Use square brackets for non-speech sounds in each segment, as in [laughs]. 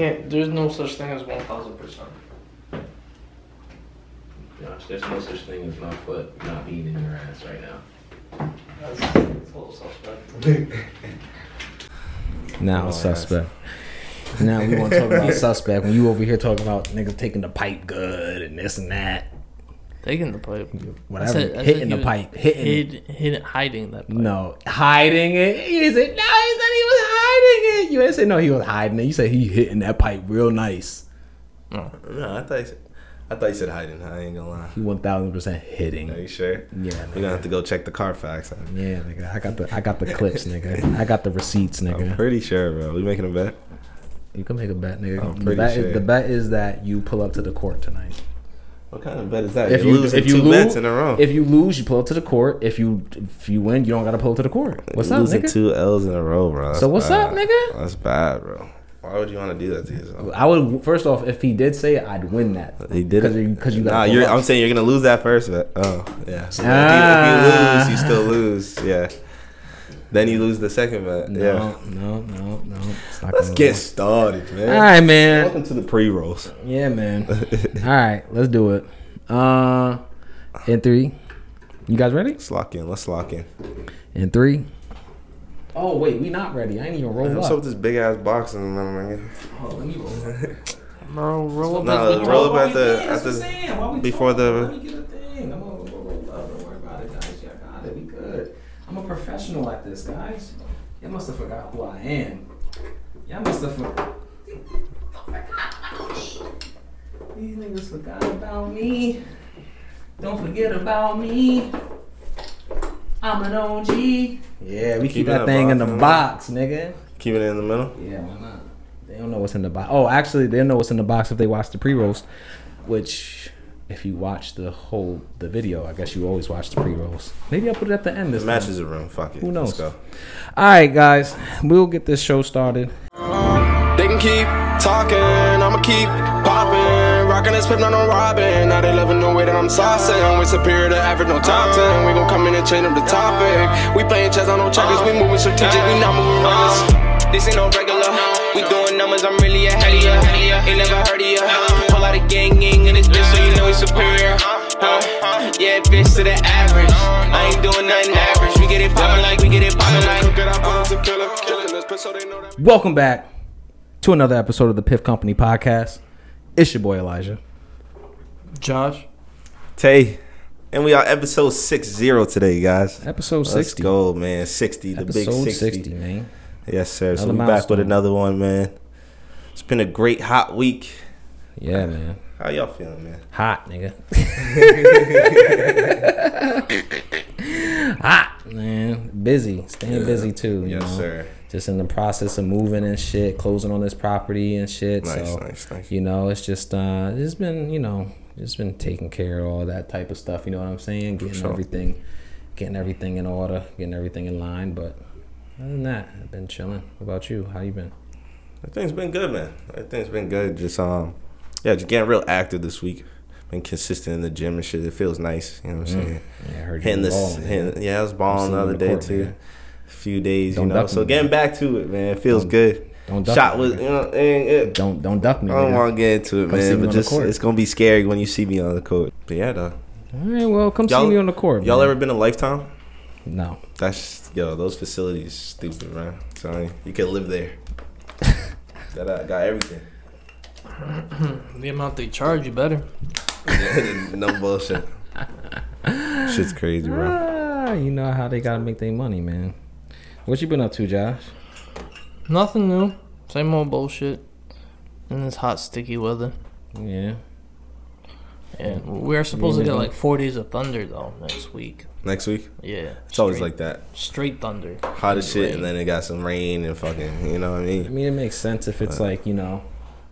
Can't, there's no such thing as 1000%. Gosh, there's no such thing as my foot not being in your ass right now. That's, that's a little suspect. [laughs] Now Oh, suspect. Now we want to talk about suspect when you over here talking about niggas taking the pipe good and this and that. Taking the pipe. Whatever. I said- I hitting the pipe. Hitting it. Hid, hid, hiding that pipe. No. Hiding it. You said no, he said he was hiding it. You didn't say no, he was hiding it. You said he hitting that pipe real nice. No. No, I thought you said, I thought you said hiding. I ain't gonna lie. He one thousand percent hitting. Are you sure? Yeah, We're gonna have to go check the Carfax. Yeah, nigga. I got the I got the clips, nigga. I got the receipts, nigga. I'm pretty sure, bro. We making a bet? You can make a bet, nigga. I'm the, pretty bet sure. is, the bet is that you pull up to the court tonight. What kind of bet is that? If You're you if you two lose bets in a row. if you lose, you pull up to the court. If you if you win, you don't gotta pull up to the court. What's You're up, losing nigga? two L's in a row, bro. That's So what's up, nigga? That's bad, bro. Why would you want to do that to yourself? I would first off, if he did say it, I'd win that. He did because you, cause you got. Nah, I'm saying you're gonna lose that first bet. Oh, yeah. So Ah. if, you, if you lose, you still lose. Yeah. Then you lose the second bet. no, yeah. no, no, no. It's not Let's get work. started, man. All right, man. Welcome to the pre rolls. Yeah, man. [laughs] All right, let's do it. Uh, in three, you guys ready? Let's lock in. Let's lock in. In three. Oh wait, we not ready. I ain't even roll What's up with up. this big ass box in the middle, man? Oh, let me roll up. [laughs] Bro, roll up No, roll up at the- can't? at the- what I'm saying. Why we before talking? the- Let me get a thing. I'm gonna roll up. Don't worry about it, guys. Y'all got it. We good. I'm a professional at this, guys. Y'all must have forgot who I am. Y'all must have forgot. These niggas forgot about me. Don't forget about me. I'm an OG. Yeah, we keep, Keep that thing the in the box, box, nigga. Keep it in the middle. Yeah, why not? They don't know what's in the box. Oh, actually, they'll know what's in the box if they watch the pre rolls. Which, if you watch the whole the video, I guess you always watch the pre rolls. Maybe I'll put it at the end. This The match is a room. Fuck it. Who knows? Let's go. All right, guys, we'll get this show started. They can keep talking, I'ma keep popping. Rocking this pip, not no robbing. Now they loving the way that I'm saucing. We superior to average, no top 10. We gon' come in and change up the topic. We playing chess on no checkers, we moving strategic, we not moving reckless. This ain't no regular. We doing numbers, I'm really ahead of ya. Ain't never heard of ya. Pull out a gang gang in this bitch, so you know we superior. Huh? Yeah, bitch to the average. I ain't doing nothing average. We get it poppin' like, we get it poppin' like. Welcome back to another episode of the Piff Company podcast. It's your boy Elijah. Josh. Tay, and we are episode six zero today, guys. Episode Let's sixty. go, man. Sixty, the big 60. 60, man. Yes, sir. So we're back with another one, man. It's been a great hot week. Yeah, man. How y'all feeling, man? Hot, nigga. [laughs] Hot, man. Busy. Staying busy too. You Yes, know? sir. Just in the process of moving and shit, closing on this property and shit. Nice, so, nice, nice. you know, it's just, uh, it's been, you know, just been taking care of all that type of stuff. You know what I'm saying? Getting sure. everything, getting everything in order, getting everything in line. But other than that, I've been chilling. What about you? How you been? Everything's been good, man. Everything's been good. Just um, yeah, just getting real active this week. Been consistent in the gym and shit. It feels nice. You know what I'm saying? Yeah, I heard you Hitting been this, balling, hitting, yeah, I was balling the other the day court, too. man. A few days, Don't you know. So me, getting man. back to it, man. It feels Don't- good. Don't duck Shot me, was, you know, it, Don't don't duck me. I don't want to get into it, Come man. But just it's gonna be scary when you see me on the court. But yeah, though. All right, well, come Y'all- see me on the court. Man. Y'all man. ever been a lifetime? No. That's yo, those facilities stupid, man. I'm telling you, you could live there. [laughs] that uh, got everything. The amount they charge you better. [laughs] no bullshit. Shit's crazy, bro. Ah, you know how they gotta make their money, man. What you been up to, Josh? Nothing new. Same old bullshit. In this hot, sticky weather. Yeah. And we're supposed to get like four days of thunder though next week. Next week, Yeah. it's always like that. straight thunder. Hot as shit, Rain. and then it got some rain and fucking, you know what I mean? I mean? mean, it makes sense if it's like you know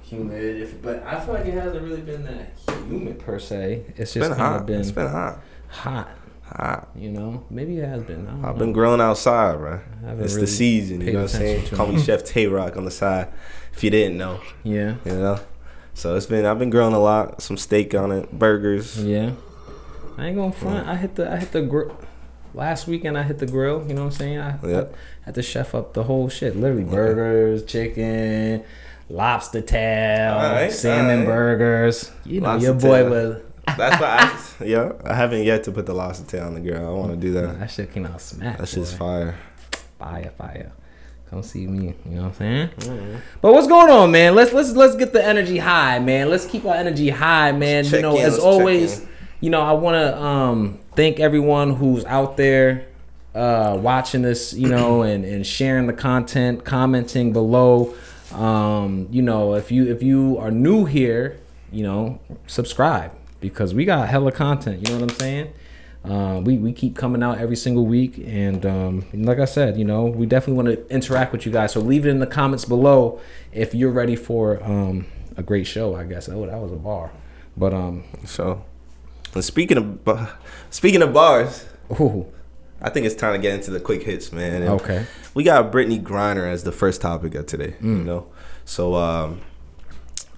humid. If but I feel like it hasn't really been that humid per se. It's It's just been hot. been, It's been hot. hot. Hot. You know, maybe it has been. I don't I've know. been grilling outside, bro. It's really the season, you know what I'm saying? Call me Chef Tay Rock on the side, if you didn't know, Yeah. you know. So it's been I've been grilling a lot, some steak on it, burgers. Yeah. I ain't gonna front. I hit the I hit the grill last weekend. I hit the grill. You know what I'm saying? I, Yep. I had to chef up the whole shit. Literally burgers, chicken, lobster tail, Alright, salmon alright. burgers. You know, Lobster your boy tail. was. That's why I, [laughs] yeah, I haven't yet to put the lobster tail on the grill. I want to do that. That shit came out smack. That shit's boy. fire. Fire, fire. Come see me. You know what I'm saying? Mm-hmm. But what's going on, man? Let's let's let's get the energy high, man. Let's keep our energy high, man. Let's you know, in, as always. You know, I want to um thank everyone who's out there uh watching this, you know, [clears throat] and and sharing the content, commenting below. Um, you know, if you if you are new here, you know, subscribe because we got hella content. You know what I'm saying? Uh, we, we keep coming out every single week, and um, like I said, you know, we definitely want to interact with you guys. So leave it in the comments below if you're ready for um, a great show. I guess. Oh, that was a bar, but um, So, and speaking of speaking of bars, ooh, I think it's time to get into the quick hits, man. And okay, We got Brittney Griner as the first topic of today. You Mm. know, so um,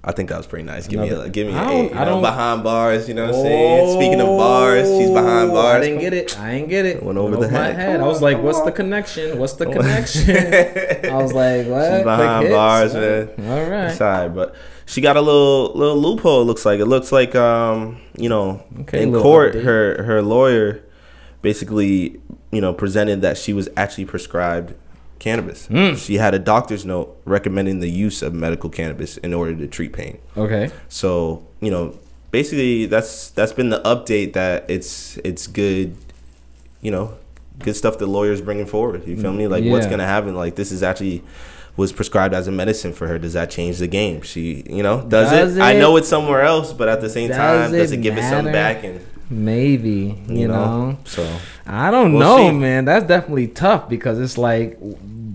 I think that was pretty nice. Give me a give me I an eight. You I know, behind bars. You know what I'm saying? Speaking of bars, she's behind Oh, bars. I didn't get it. I ain't get it. Went over the my head. head. I was like, "What's the connection? What's the connection?" I was like, [laughs] "What?" She's behind bars, man. All right. It's all right, but she got a little little loophole. It looks like it looks like um you know Okay, in court update. her her lawyer basically you know presented that she was actually prescribed cannabis. Hmm. She had a doctor's note recommending the use of medical cannabis in order to treat pain. Okay. So you know basically that's that's been the update that it's it's good you know good stuff the lawyers bringing forward you feel me like what's gonna happen like this is actually was prescribed as a medicine for her does that change the game she you know does, Does it? i know it's somewhere else but at the same Does time does it it give it some matter? backing Maybe you, you, know. know? so I don't We'll know, see. man. That's definitely tough because it's like,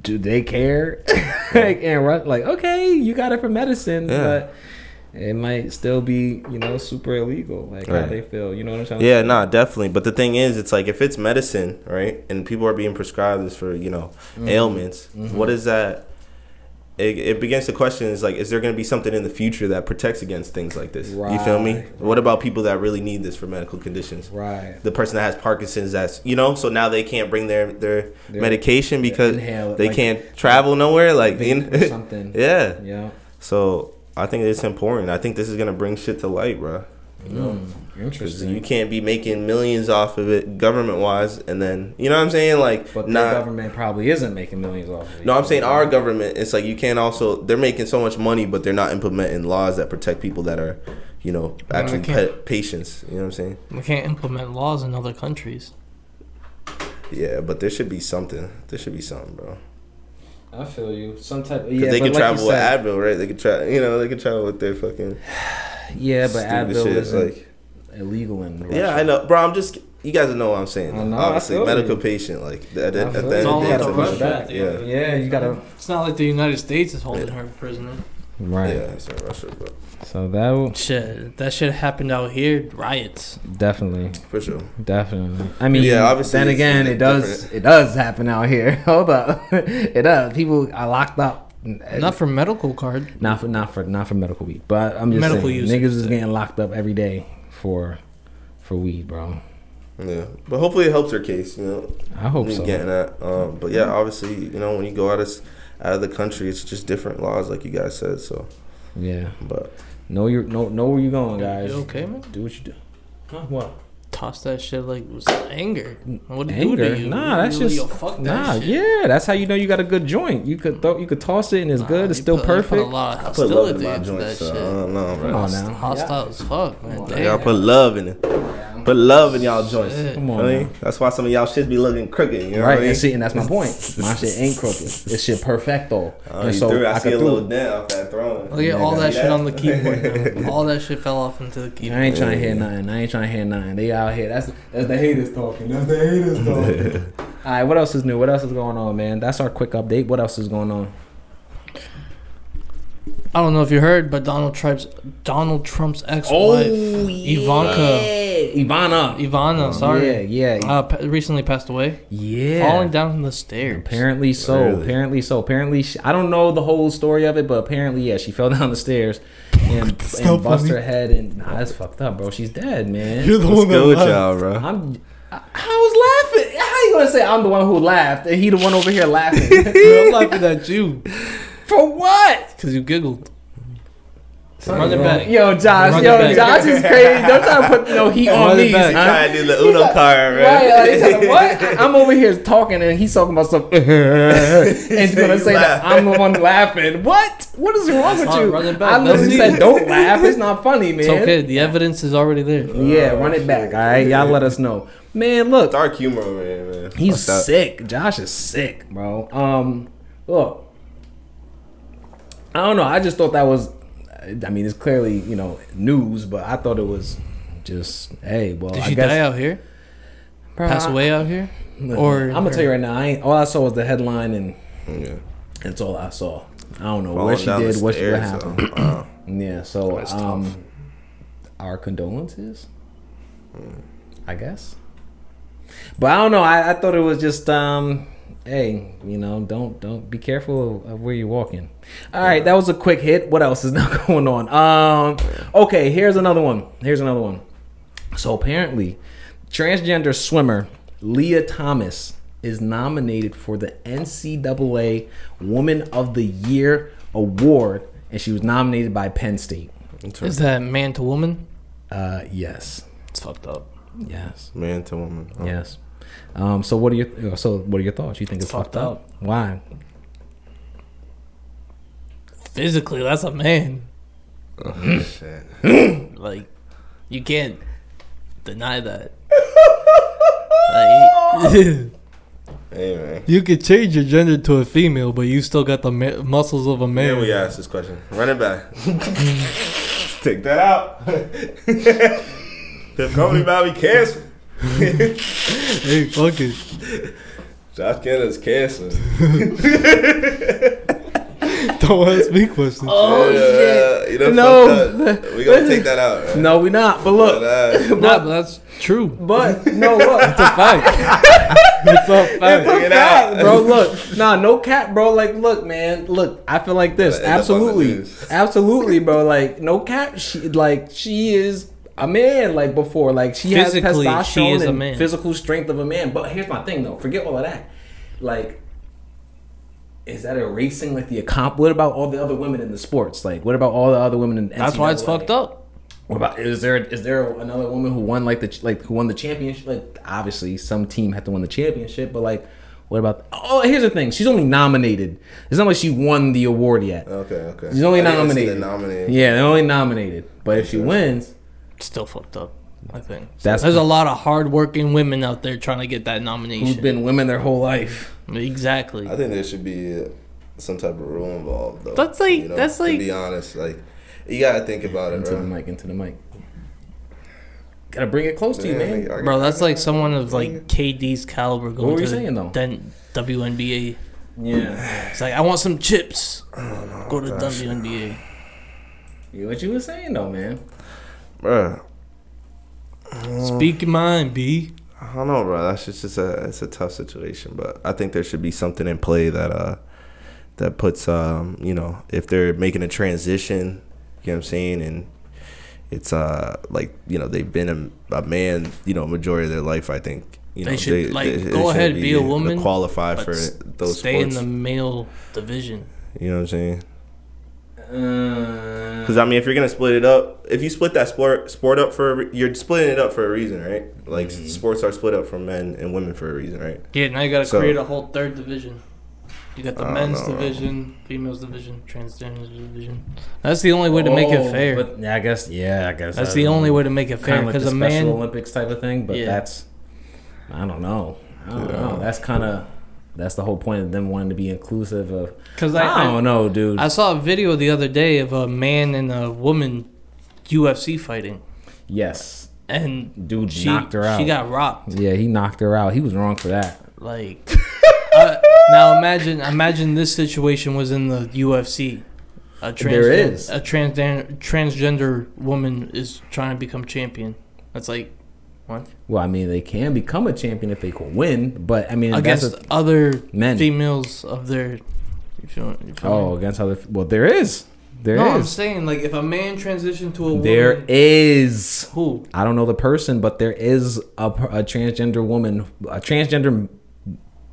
do they care? [laughs] like, and like, okay, you got it for medicine, Yeah. but it might still be, you know, super illegal. Like how they feel. You know what I'm saying? yeah nah definitely but the thing is it's like if it's medicine right and people are being prescribed this for you know Mm-hmm. ailments what is that it, it begins to question is like is there going to be something in the future that protects against things like this? You feel me? Right, what about people that really need this for medical conditions? Right. the person that has Parkinson's that's you know so now they can't bring their their, Their- medication because inhale- they like- can't travel nowhere like in- [laughs] something. yeah. Yeah. so I think it's important. I think this is gonna bring shit to light bro Mm, because interesting. you can't be making millions off of it government wise and then you know what I'm saying like but the not government probably isn't making millions off of it. no I'm saying our government it's like you can't also they're making so much money but they're not implementing laws that protect people that are you know actually can't- pa- patients you know what I'm saying We can't implement laws in other countries. yeah but there should be something there should be something bro I feel you. Some type. Of, yeah, they can like travel you with said- Advil, right? They can travel, you know, they can travel with their fucking [sighs] Yeah, but stupid Advil shit. isn't Like, illegal in Russia. yeah, I know, bro. I'm just, you guys know what I'm saying. I know, Obviously, feel medical you. patient, like at, I at, at feel the you. end all of the day, the Russia. Russia. Yeah, Yeah, you gotta. It's not like the United States is holding her prisoner. Right. yeah, it's in Russia, but So that will Shit, that shit happened out here. Riots. definitely, for sure. definitely. I mean, Yeah, obviously Then again, it does. different. It does happen out here. [laughs] Hold up, [laughs] it does. People are locked up. Not for medical card. not for not for not for medical weed, but I'm just Medical saying, use, niggas is getting locked up every day for for weed, bro. Yeah, but hopefully it helps her case. You know, I hope what I'm so. getting that, Um, but yeah, obviously, you know, when you go out of out of the country, it's just different laws, like you guys said. So, Yeah, but know your know know where you're going, guys. You okay, man? Do what you do. Huh? What? Toss that shit like was anger. What do you do Anger? you? Nah, that's You- just fuck that nah. shit. Yeah, that's how you know you got a good joint. You could throw, you could toss it and it's Nah, good. It's still put- you Put a perfect. lot of I put love in my joints. that So I shit. don't know, bro. Come on Host- now. Hostile as fuck, man. Y'all put love in it. Put love in y'all joints. Shit. Come I on, mean, now. that's why some of y'all shit be looking crooked. You know right? what I mean? And see, and that's my [laughs] point. My shit ain't crooked. It's shit perfecto. Oh, and so threw, I, I see could a little dent off that throne. Oh, Look at all See that shit on the keyboard. [laughs] now. all that shit fell off into the keyboard. I ain't trying to hear nothing. I ain't trying to hear nothing. They out here. That's that's the haters talking. That's the haters [laughs] talking. All right, what else is new? What else is going on, man? That's our quick update. What else is going on? I don't know if you heard, but Donald Trump's Donald Trump's ex-wife, Ivanka, Ivana. Ivana, sorry, Yeah, yeah, uh, pa- recently passed away, yeah. falling down the stairs. Apparently so. Really? Apparently so. Apparently, she, I don't know the whole story of it, but apparently, yeah, she [laughs] fell down the stairs and, and bust her head. And nah, that's fucked up, bro. She's dead, man. You're the What's one that with y'all, bro? I'm. I, I was laughing. How you gonna say I'm the one who laughed and he the one over here laughing? [laughs] I'm laughing at you. For what? Because you giggled. Run it back. Yo, Josh, Run it yo, back. Josh is crazy. Don't try to put no [laughs] heat Run on it me. back. huh? Trying to do the Uno card, Right, man. like, he's like, [laughs] what? I'm over here talking and he's talking about something. [laughs] and he's gonna say that. I'm the one laughing. What? What is wrong with not you? running back. I literally said, don't laugh. It's not funny, man. It's okay. The evidence is already there. Yeah, run it back. All right, y'all let us know. Man, look, Dark humor, man. man. he's sick. Josh is sick, bro. Um, look, I don't know. I just thought that was. I mean, it's clearly you know news, but I thought it was just hey. Well, Did I she guess, die out here? Bro, Pass away out here? Listen, Or I'm gonna tell you right now. I ain't, all I saw was the headline, and Yeah. that's all I saw. I don't know Falling where she did, what, she, what happened. so, wow. [clears throat] Yeah, so That's um, our condolences, I guess. But I don't know. I, I thought it was just um, hey, you know, don't don't be careful of, of where you're walking. All right, that was a quick hit. What else is [laughs] now going on? Um, okay, here's another one. Here's another one. So apparently, transgender swimmer Lia Thomas is nominated for the NCAA Woman of the Year award, and she was nominated by Penn State. Is that man to woman? Uh, yes, It's fucked up. yes, Man to woman. Oh. yes. Um, so what are your so what are your thoughts? You think it's, It's fucked, fucked up? Why? Physically, that's a man. Oh, shit. [coughs] Like, you can't deny that. Like, [laughs] Hey, man. you could change your gender to a female, but you still got the ma- muscles of a man. Then we asked this question. Run it back. [laughs] Take that out. Piff Company about me cancer. [laughs] Hey, fuck it. Josh Kennedy's cancer. [laughs] Don't ask me questions. Oh Uh, you know, No. fuck that. We gonna take that out. Right? No, we not. But But, look, uh, [laughs] Nah, but that's true. but no, look. It's a fact. it's a fact. Take it fact, out. bro. Look, nah, no cap, bro. Like, look, man. Look, I feel like this. End up on the Absolutely, absolutely, bro. Like, no cap. She like she is a man. Like before, like she has testosterone she is a and physical strength of a man. But here's my thing, though. Forget all of that. Like, is that erasing like the accomp? What about all the other women in the sports? Like, what about all the other women in? That's why it's fucked up. What about is there is there another woman who won like the like who won the championship? Like obviously some team had to win the championship, but like what about? Oh, here's the thing: she's only nominated. It's not like she won the award yet. Okay, okay. She's only I didn't see nominated. the nominated. Yeah, they're only nominated. But if she wins, It's still fucked up. I think That's- there's a lot of hardworking women out there trying to get that nomination. who's been women their whole life? exactly. I think there should be uh, some type of rule involved, though. That's like- that's like- to be honest, like you gotta think about it, Into the bro. mic, into the mic. Gotta bring it close to you, man. I- I- Bro, that's like someone of like KD's caliber going were to you the saying, though? then WNBA. Yeah. It's like I want some chips. Oh, Go to WNBA. What you were saying though, man? Bro, Speak your mind, B. I don't know, bro. That's just, just a it's a tough situation, but I think there should be something in play that uh that puts um you know if they're making a transition, you know what I'm saying, and it's uh like you know they've been a, a man you know majority of their life. I think you know They should, like, go ahead, be a woman, qualify for those stay sports. in the male division. you know what I'm saying? Uh, Because I mean, if you're gonna split it up, if you split that sport sport up for re- you're splitting it up for a reason, right? Like Mm-hmm. sports are split up for men and women for a reason, right? Yeah, now you got to So- create a whole third division. You got the men's know, bro. division, females division, transgender division. That's the only way to make it oh, fair. But, yeah, I guess. Yeah, I guess That's the only way to make it fair kind of like because the a Special man. Olympics type of thing. But Yeah. that's, I don't know. I don't know. That's kind of, that's the whole point of them wanting to be inclusive of. Because I, I, don't know, dude. I saw a video the other day of a man and a woman UFC fighting, yes, and dude she knocked her out. she got rocked. yeah, he knocked her out. He was wrong for that. Like [laughs] uh, now, imagine imagine this situation was in the UFC. A There is. a transgender transgender woman is trying to become champion. That's like what Well, I mean, they can become a champion if they can win, but I mean, against a, other men. females of their. You feel, you feel oh, me? against other. Well, there is. There no, I'm saying like if a man transitioned to a There woman, is. who I don't know the person, but there is a, a transgender woman, a transgender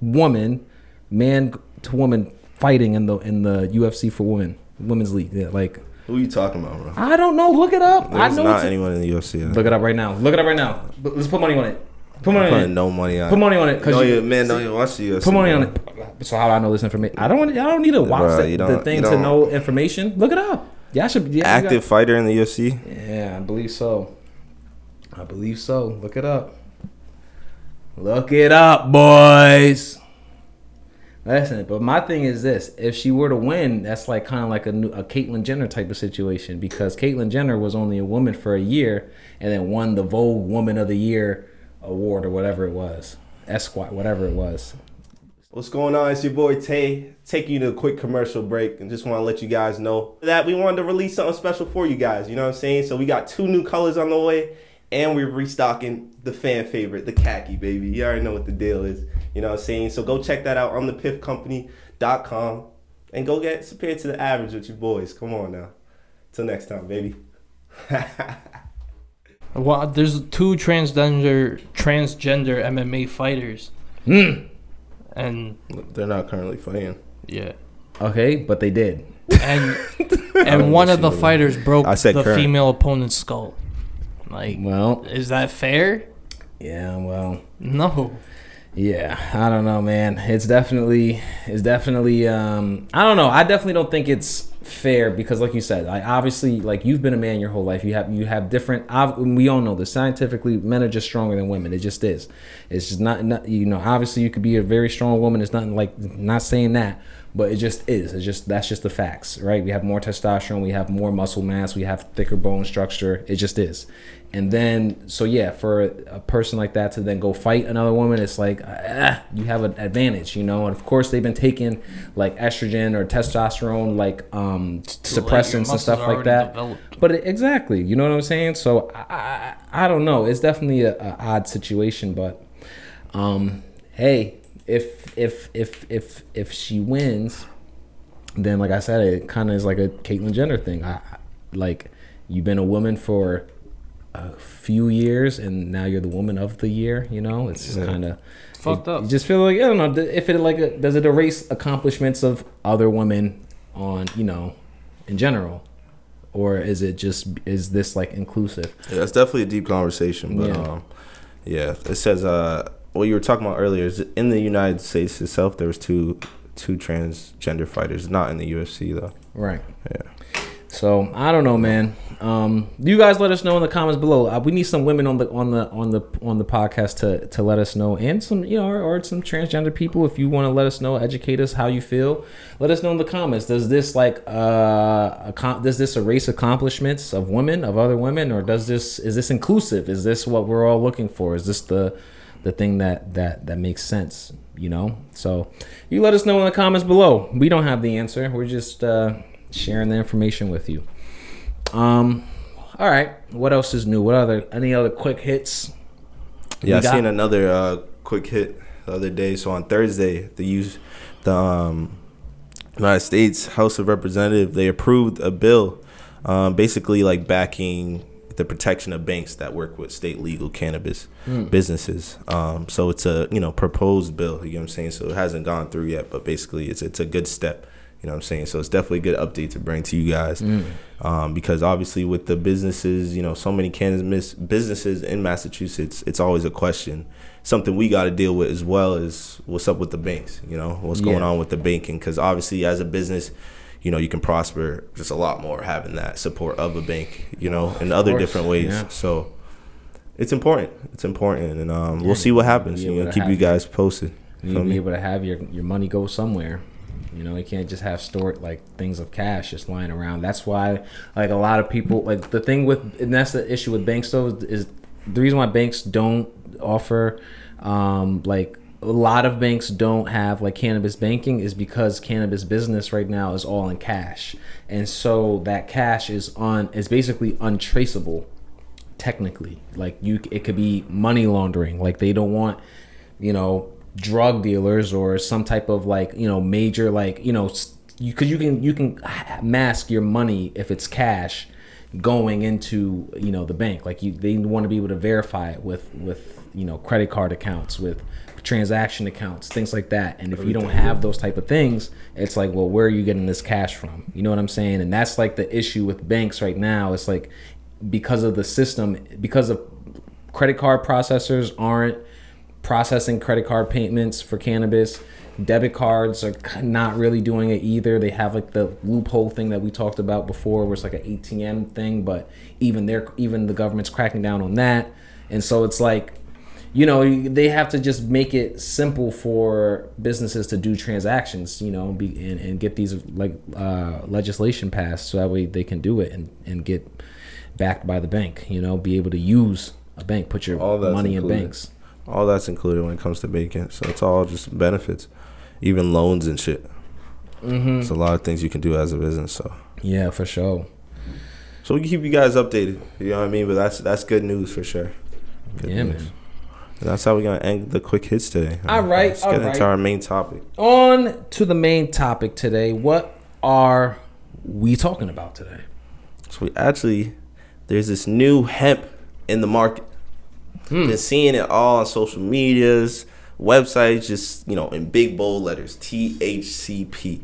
woman, man to woman fighting in the in the UFC for women women's league. Yeah, like Who you talking about, bro? I don't know. Look it up. I There's know. not anyone in the UFC. Look it up right now. Look it up right now. Let's put money on it. Put money I'm on it. no money on. Put money on it. Cause No, you, man, don't even watch the UFC. put money on bro. it. So how do I know this information? I don't. want- I don't need to watch Bruh, the, the thing to know information. Look it up. Yeah, I should. Yeah, you got- Active fighter in the UFC. Yeah, I believe so. I believe so. Look it up. Look it up, boys. Listen, but my thing is this: if she were to win, that's like kind of like a new, a Caitlyn Jenner type of situation because Caitlyn Jenner was only a woman for a year and then won the Vogue Woman of the Year award or whatever it was, Esquire, whatever it was. What's going on? It's your boy Tay. Taking you to a quick commercial break and just want to let you guys know that we wanted to release something special for you guys. You know what I'm saying? So we got two new colors on the way and we're restocking the fan favorite, the khaki, baby. You already know what the deal is. You know what I'm saying? So go check that out on thepiffcompany.com and go get compared to the average with your boys. Come on now. Till next time, baby. [laughs] Well, there's two transgender transgender MMA fighters, Hmm. and They're not currently fighting. yeah, Okay, but they did. and [laughs] and one of the see that. fighters broke I said the current. female opponent's skull. Like, Well, is that fair? yeah, well. No. Yeah, I don't know, man. It's definitely, it's definitely. Um, I don't know. I definitely don't think it's fair because, like you said, like obviously, like you've been a man your whole life. You have you have different. ob- We all know this scientifically. Men are just stronger than women. It just is. It's just not, not. You know, obviously, you could be a very strong woman. It's nothing like not saying that, but it just is. It's just that's just the facts, right? We have more testosterone. We have more muscle mass. We have thicker bone structure. It just is. And then, so yeah, for a person like that to then go fight another woman, it's like ah, you have an advantage, you know. And of course, they've been taking like estrogen or testosterone, like um, suppressants and stuff like that. developed. But it, exactly, you know what I'm saying. So I, I, I don't know. It's definitely a, a odd situation, but um, hey, if if if if if she wins, then like I said, it kind of is like a Caitlyn Jenner thing. I I- like you've been a woman for a few years, and now you're the woman of the year. You know, it's just Yeah. kind of fucked up. You just feel like I don't know if it like a, does it erase accomplishments of other women on you know in general, or is it just is this like inclusive? Yeah, it's definitely a deep conversation, but Yeah. um, yeah, it says uh, what you were talking about earlier is in the United States itself, there was two two transgender fighters, not in the UFC though. Right. Yeah. So I don't know, man. Um, you guys let us know in the comments below. Uh, we need some women on the on the on the on the podcast to to let us know, and some you know, or, or some transgender people. If you want to let us know, educate us how you feel. Let us know in the comments. Does this like uh accom- does this erase accomplishments of women of other women, or does this is this inclusive? Is this what we're all looking for? Is this the the thing that that that makes sense? You know. So you let us know in the comments below. We don't have the answer. We're just uh, sharing the information with you. Um, all right. What else is new? What other any other quick hits? Yeah, I seen another uh, quick hit the other day. So on Thursday, the use the um, United States House of Representatives they approved a bill, um, basically like backing the protection of banks that work with state legal cannabis businesses. Um, so it's a you know proposed bill. You know what I'm saying? So it hasn't gone through yet, but basically it's it's a good step. You know what I'm saying? So it's definitely a good update to bring to you guys. Um, because obviously with the businesses, you know, so many cannabis businesses in Massachusetts, it's always a question. Something we got to deal with as well is what's up with the banks, you know, what's going on with the banking. Because obviously as a business, you know, you can prosper just a lot more having that support of a bank, you know, in other course, different ways. yeah. So it's important. It's important. And um, we'll see what happens. You know, keep you guys posted. You be able to have your your money go somewhere. You know, you can't just have stored like things of cash just lying around. That's why, like a lot of people, like the thing with, and that's the issue with banks though, is the reason why banks don't offer, um, like a lot of banks don't have like cannabis banking is because cannabis business right now is all in cash, and so that cash is on is basically untraceable technically. Like you it could be money laundering. Like they don't want you know drug dealers or some type of like you know major like you know s- you because you can you can mask your money if it's cash going into you know the bank like you they want to be able to verify it with with you know credit card accounts, with transaction accounts, things like that. And if you don't have those type of things, it's like, well, where are you getting this cash from? You know what I'm saying? And that's like the issue with banks right now. It's like because of the system, because of credit card processors aren't processing credit card payments for cannabis. Debit cards are not really doing it either. They have like the loophole thing that we talked about before, where it's like an ATM thing, but even they're even the government's cracking down on that. And so it's like, you know, they have to just make it simple for businesses to do transactions, you know, be, and, and get these like uh, legislation passed so that way they can do it and, and get backed by the bank, you know, be able to use a bank, put your money in banks. All that's included when it comes to banking. So it's all just benefits, even loans and shit. Mm-hmm. It's a lot of things you can do as a business. So Yeah, for sure. so we can keep you guys updated. You know what I mean? But that's that's good news for sure. Good yeah, news. man. And that's how we're gonna end the quick hits today. All right, Let's all get right. into our main topic. On to the main topic today. What are we talking about today? So we actually there's this new hemp in the market. Been seeing it all on social medias, websites, just you know, in big bold letters, THCP.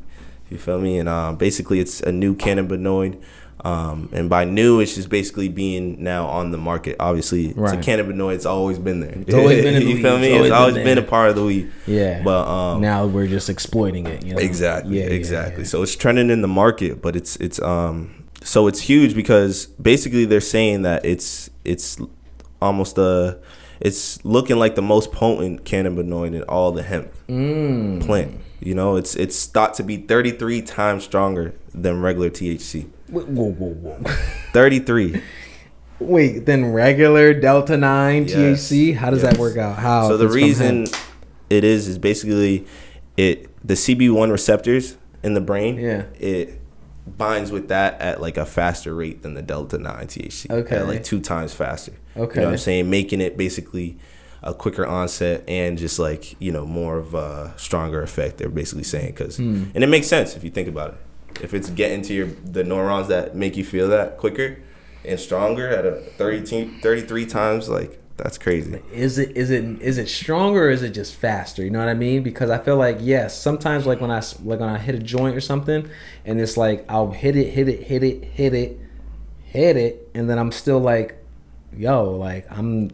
You feel me? And um, basically, it's a new cannabinoid. Um, and by new, it's just basically being now on the market. Obviously, Right. it's a cannabinoid. It's always been there. It's always been in [laughs] the you feel It's me? always It's been always been, a part of the weed. Yeah. But um, now we're just exploiting it. You know? Exactly. Yeah, yeah, exactly. yeah. So it's trending in the market, but it's it's um so it's huge because basically they're saying that it's it's almost the it's looking like the most potent cannabinoid in all the hemp Mm. plant. You know, it's it's thought to be 33 times stronger than regular THC. Whoa, whoa, whoa, whoa. [laughs] 33. Wait, then regular Delta 9 Yes, THC? How does that work out? How? so the reason it is is basically it the CB1 receptors in the brain. Yeah. It binds with that at like a faster rate than the delta 9 THC. Okay. At like two times faster. Okay. You know what I'm saying? Making it basically a quicker onset and just like, you know, more of a stronger effect they're basically saying cuz Hmm. and it makes sense if you think about it. If it's getting to your the neurons that make you feel that quicker and stronger at a 30, 33 times like that's crazy. is it is it is it stronger or is it just faster? You know what I mean? Because I feel like yes, sometimes like when I like when I hit a joint or something, and it's like I'll hit it, hit it, hit it, hit it, hit it, and then I'm still like, yo, like I'm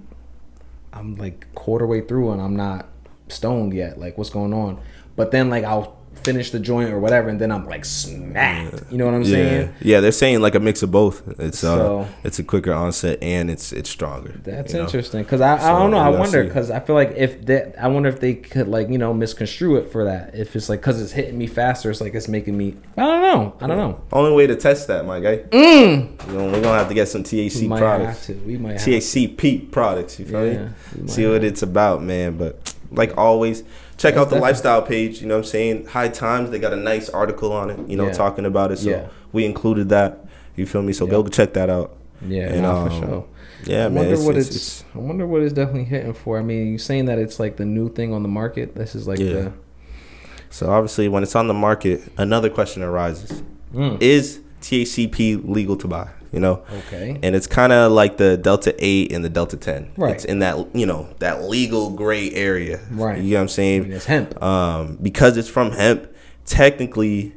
I'm like quarter way through and I'm not stoned yet. Like what's going on? But then like I'll finish the joint or whatever, and then I'm like smacked. You know what I'm yeah. saying? Yeah, they're saying like a mix of both. It's uh, it's a quicker onset and it's it's stronger. That's interesting because I, I don't know. I wonder because I feel like if that I wonder if they could like you know misconstrue it for that. If it's like because it's hitting me faster, it's like it's making me. I don't know. I don't know. Only way to test that, my guy. Mm. We're, gonna, we're gonna have to get some THC products. We might have. THCP products. You feel Yeah, me? See what it's about, man. But like always, check out the lifestyle page. You know what I'm saying? High Times. They got a nice article on it. You know, Yeah. talking about it. So Yeah. we included that. You feel me? So Yeah. go check that out. Yeah, And, nah, for um, sure. Yeah, I man. wonder it's- what it's- it's, it's- I wonder what it's definitely hitting for. I mean, you saying that it's like the new thing on the market. This is like Yeah. the. So obviously, when it's on the market, another question arises: Mm. Is THCP legal to buy? You know, Okay. and it's kind of like the Delta Eight and the Delta Ten. Right. It's in that you know that legal gray area. Right. You know what I'm I mean, saying? it's hemp. Um, because it's from hemp, technically.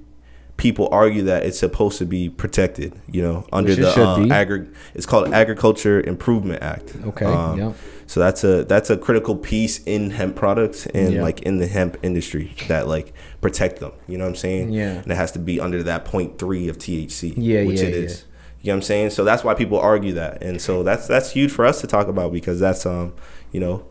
People argue that it's supposed to be protected, you know, under the be. agri- It's called Agriculture Improvement Act. Okay, Um, yep. So that's a that's a critical piece in hemp products and Yeah. like in the hemp industry that like protect them. You know what I'm saying? Yeah. And it has to be under that point three of THC. Yeah, which yeah, it is. yeah. You know what I'm saying? So that's why people argue that, and so that's that's huge for us to talk about because that's um you know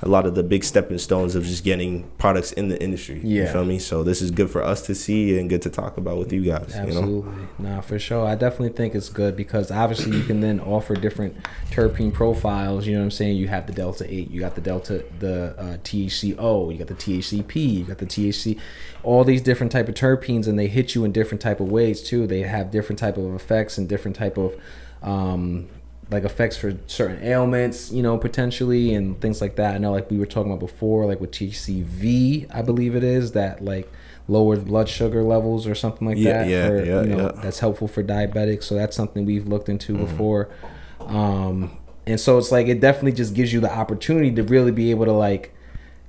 a lot of the big stepping stones of just getting products in the industry. You Yeah. feel me? So this is good for us to see and good to talk about with you guys. You know? Absolutely. Nah, for sure. I definitely think it's good because obviously you can then offer different terpene profiles. You know what I'm saying? You have the Delta 8, you got the Delta, the uh, THCO, you got the THCP, you got the THC, all these different type of terpenes and they hit you in different type of ways too. They have different type of effects and different type of um, like effects for certain ailments, you know, potentially and things like that. I know like we were talking about before, like with THCV, I believe it is that like lowers blood sugar levels or something like Yeah, that. yeah, for, yeah, you know, yeah. that's helpful for diabetics. So that's something we've looked into Mm-hmm. before. Um, and so it's like it definitely just gives you the opportunity to really be able to like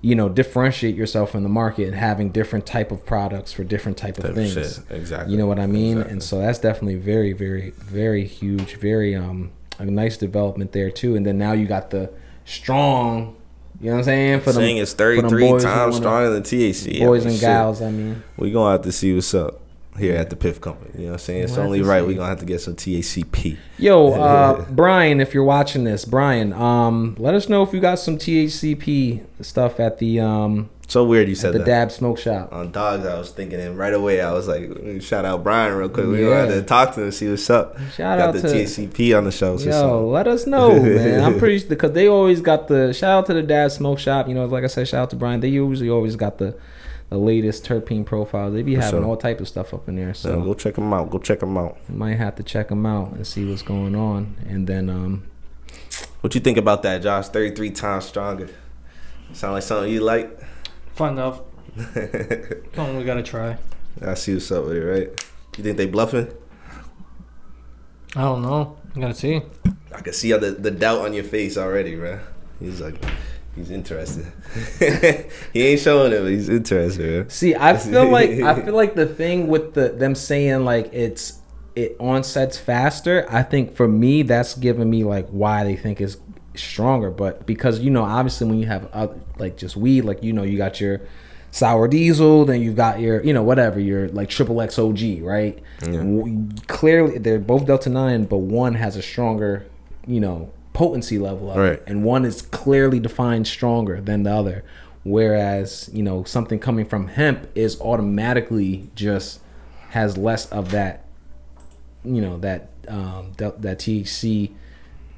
you know differentiate yourself in the market and having different type of products for different type of Type of things shit. Exactly. you know what i mean Exactly. and so that's definitely very very very huge very um a nice development there too and then now you got the strong you know what i'm saying for saying them it's them 33 times stronger than THC. I boys mean, and gals i mean We gonna have to see what's up here at the Piff Company. You know what I'm saying? It's We'll have only right. see. We gonna have to get some THCP. Yo, uh, [laughs] Brian, if you're watching this, Brian, um, let us know if you got some THCP stuff at the um So weird you at said the that. Dab Smoke Shop. On dogs, I was thinking, and right away I was like, shout out Brian real quick. We Yeah. gonna to talk to him, see what's up. Shout got out the to- THCP on the show. So Yo, something. let us know, [laughs] man. I'm pretty because they always got the shout out to the Dab Smoke Shop. You know, like I said, shout out to Brian. They usually always got the the latest terpene profiles. They be For having sure. all type of stuff up in there. Yeah, So go check them out. Go check them out. you might have to check them out and see what's going on. And then um What you think about that, Josh? 33 times stronger. Sound like something you like? Find out. Something we gotta try. I see what's up with it, right? You think they bluffing? I don't know. I gotta see. I can see the, the doubt on your face already, bro. He's like, he's interested. [laughs] he ain't showing it, but he's interested, man. See, I feel like I [laughs] feel like the thing with the them saying like it's it onsets faster. I think for me that's giving me like why they think it's stronger. But because you know, obviously when you have other, like just weed, like you know, you got your sour diesel, then you've got your you know whatever your like triple X OG, right? W- Clearly, they're both delta nine, but one has a stronger you know potency level of Right. it, and one is clearly defined stronger than the other. Whereas you know something coming from hemp is automatically just has less of that, you know that um, del- that THC,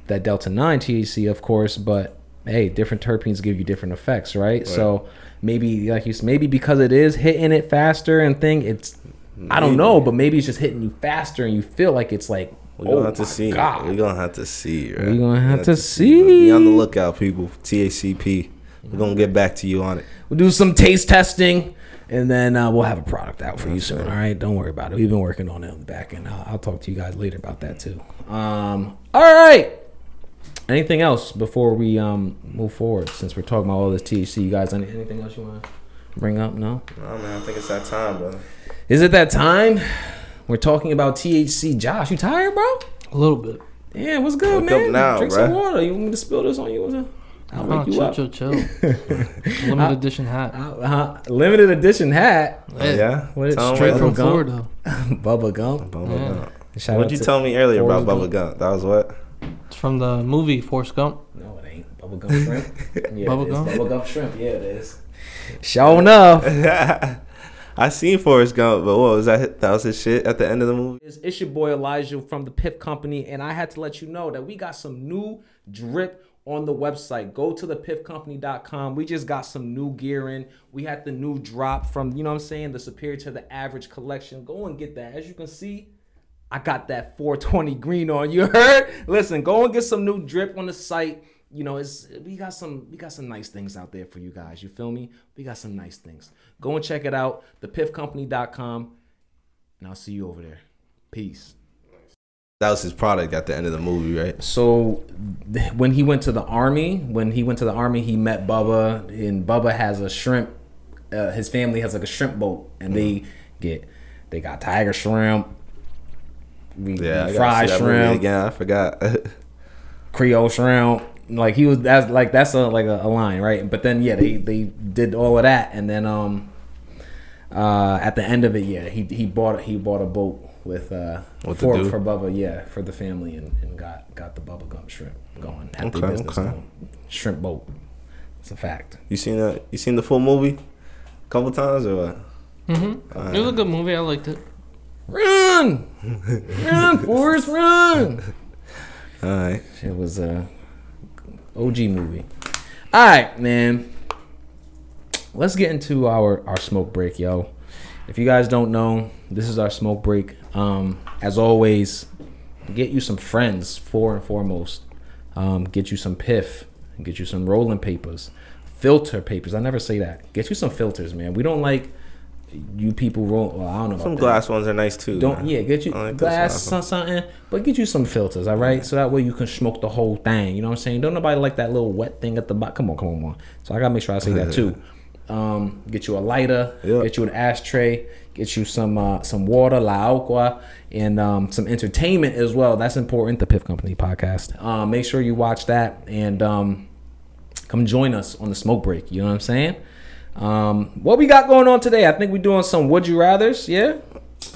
that delta nine THC, of course. But hey, different terpenes give you different effects, right? So maybe like you maybe because it is hitting it faster and thing, it's I don't know, but maybe it's just hitting you faster and you feel like it's like We're gonna oh have to see. God. We're gonna have to see, right? We gonna have to but see. Be on the lookout, people. THCP. We're gonna get back to you on it. We'll do some taste testing, and then uh, we'll have a product out for you soon. All right, don't worry about it. We've been working on it on the back end. I'll, I'll talk to you guys later about that too. Um, all right. Anything else before we um move forward? Since we're talking about all this THC, you guys, any, anything else you want to bring up? No. Oh man, I think it's that time, brother. Is it that time? We're talking about THC. Josh, you tired, bro? A little bit. Yeah, what's good, Wake up man? now, Drink some water. You want me to spill this on you? What's up? I'll Oh, wake you chill, up. chill, chill, [laughs] Limited edition hat. Uh, limited edition hat. Hey, yeah. What is Tell 'em Straight Bubba from gum. Florida. [laughs] Bubba gum. Bubba Yeah. Gump. Shout What'd out you to- tell me earlier about Forrest Bubba Gump? That was what? It's from the movie Forrest Gump. No, it ain't. Bubblegum shrimp. [laughs] Yeah, Bubble it is. Bubblegum shrimp. Yeah, it is. Sure enough. [laughs] I seen Forrest Gump, but what was that? That was his shit at the end of the movie. It's, it's your boy Elijah from the Piff Company, and I had to let you know that we got some new drip on the website. Go to the piffcompany.com. We just got some new gear in. We had the new drop from, you know what I'm saying, the superior to the average collection. Go and get that. As you can see, I got that 420 green on. You [laughs] heard? Listen, go and get some new drip on the site. You know, it's we got some we got some nice things out there for you guys. You feel me? We got some nice things. Go and check it out, thepiffcompany.com, and I'll see you over there. Peace. That was his product at the end of the movie, right? So when he went to the army, when he went to the army, he met Bubba, and Bubba has a shrimp. Uh, his family has like a shrimp boat, and they get they got tiger shrimp, we, Yeah, we fried see that movie shrimp, again. I forgot. [laughs] Creole shrimp. Like he was that's like that's a like a, a line, right? But then yeah, they they did all of that, and then um uh at the end of it, yeah, he he bought he bought a boat with uh With the for for Bubba, yeah, for the family, and, and got got the Bubba Gump shrimp going. Had Okay, business okay. going. Shrimp boat. It's a fact. you seen that? You seen the full movie? A couple times or what? Mm-hmm. It was a good movie. I liked it. Run, run, Forrest, run. All right. It was a OG movie. All right, man. Let's get into our our smoke break, yo. If you guys don't know, this is our smoke break. Um, as always, get you some friends for and foremost. Um, get you some piff. Get you some rolling papers, filter papers. I never say that. Get you some filters, man. We don't like you people roll. Well, I don't know about Some that. glass ones are nice too. Don't man. yeah, get you like glass some, something, but get you some filters, all right? So that way you can smoke the whole thing. You know what I'm saying? Don't nobody like that little wet thing at the bottom. Come on, come on, come on. So I gotta make sure I say that too. [laughs] Um, get you a lighter, Yeah. get you an ashtray, get you some uh, some water, la agua, and um, some entertainment as well. That's important. The Piff Company podcast. Um, make sure you watch that and um, come join us on the smoke break. You know what I'm saying? Um, what we got going on today? I think we're doing some would you rather's. Yeah.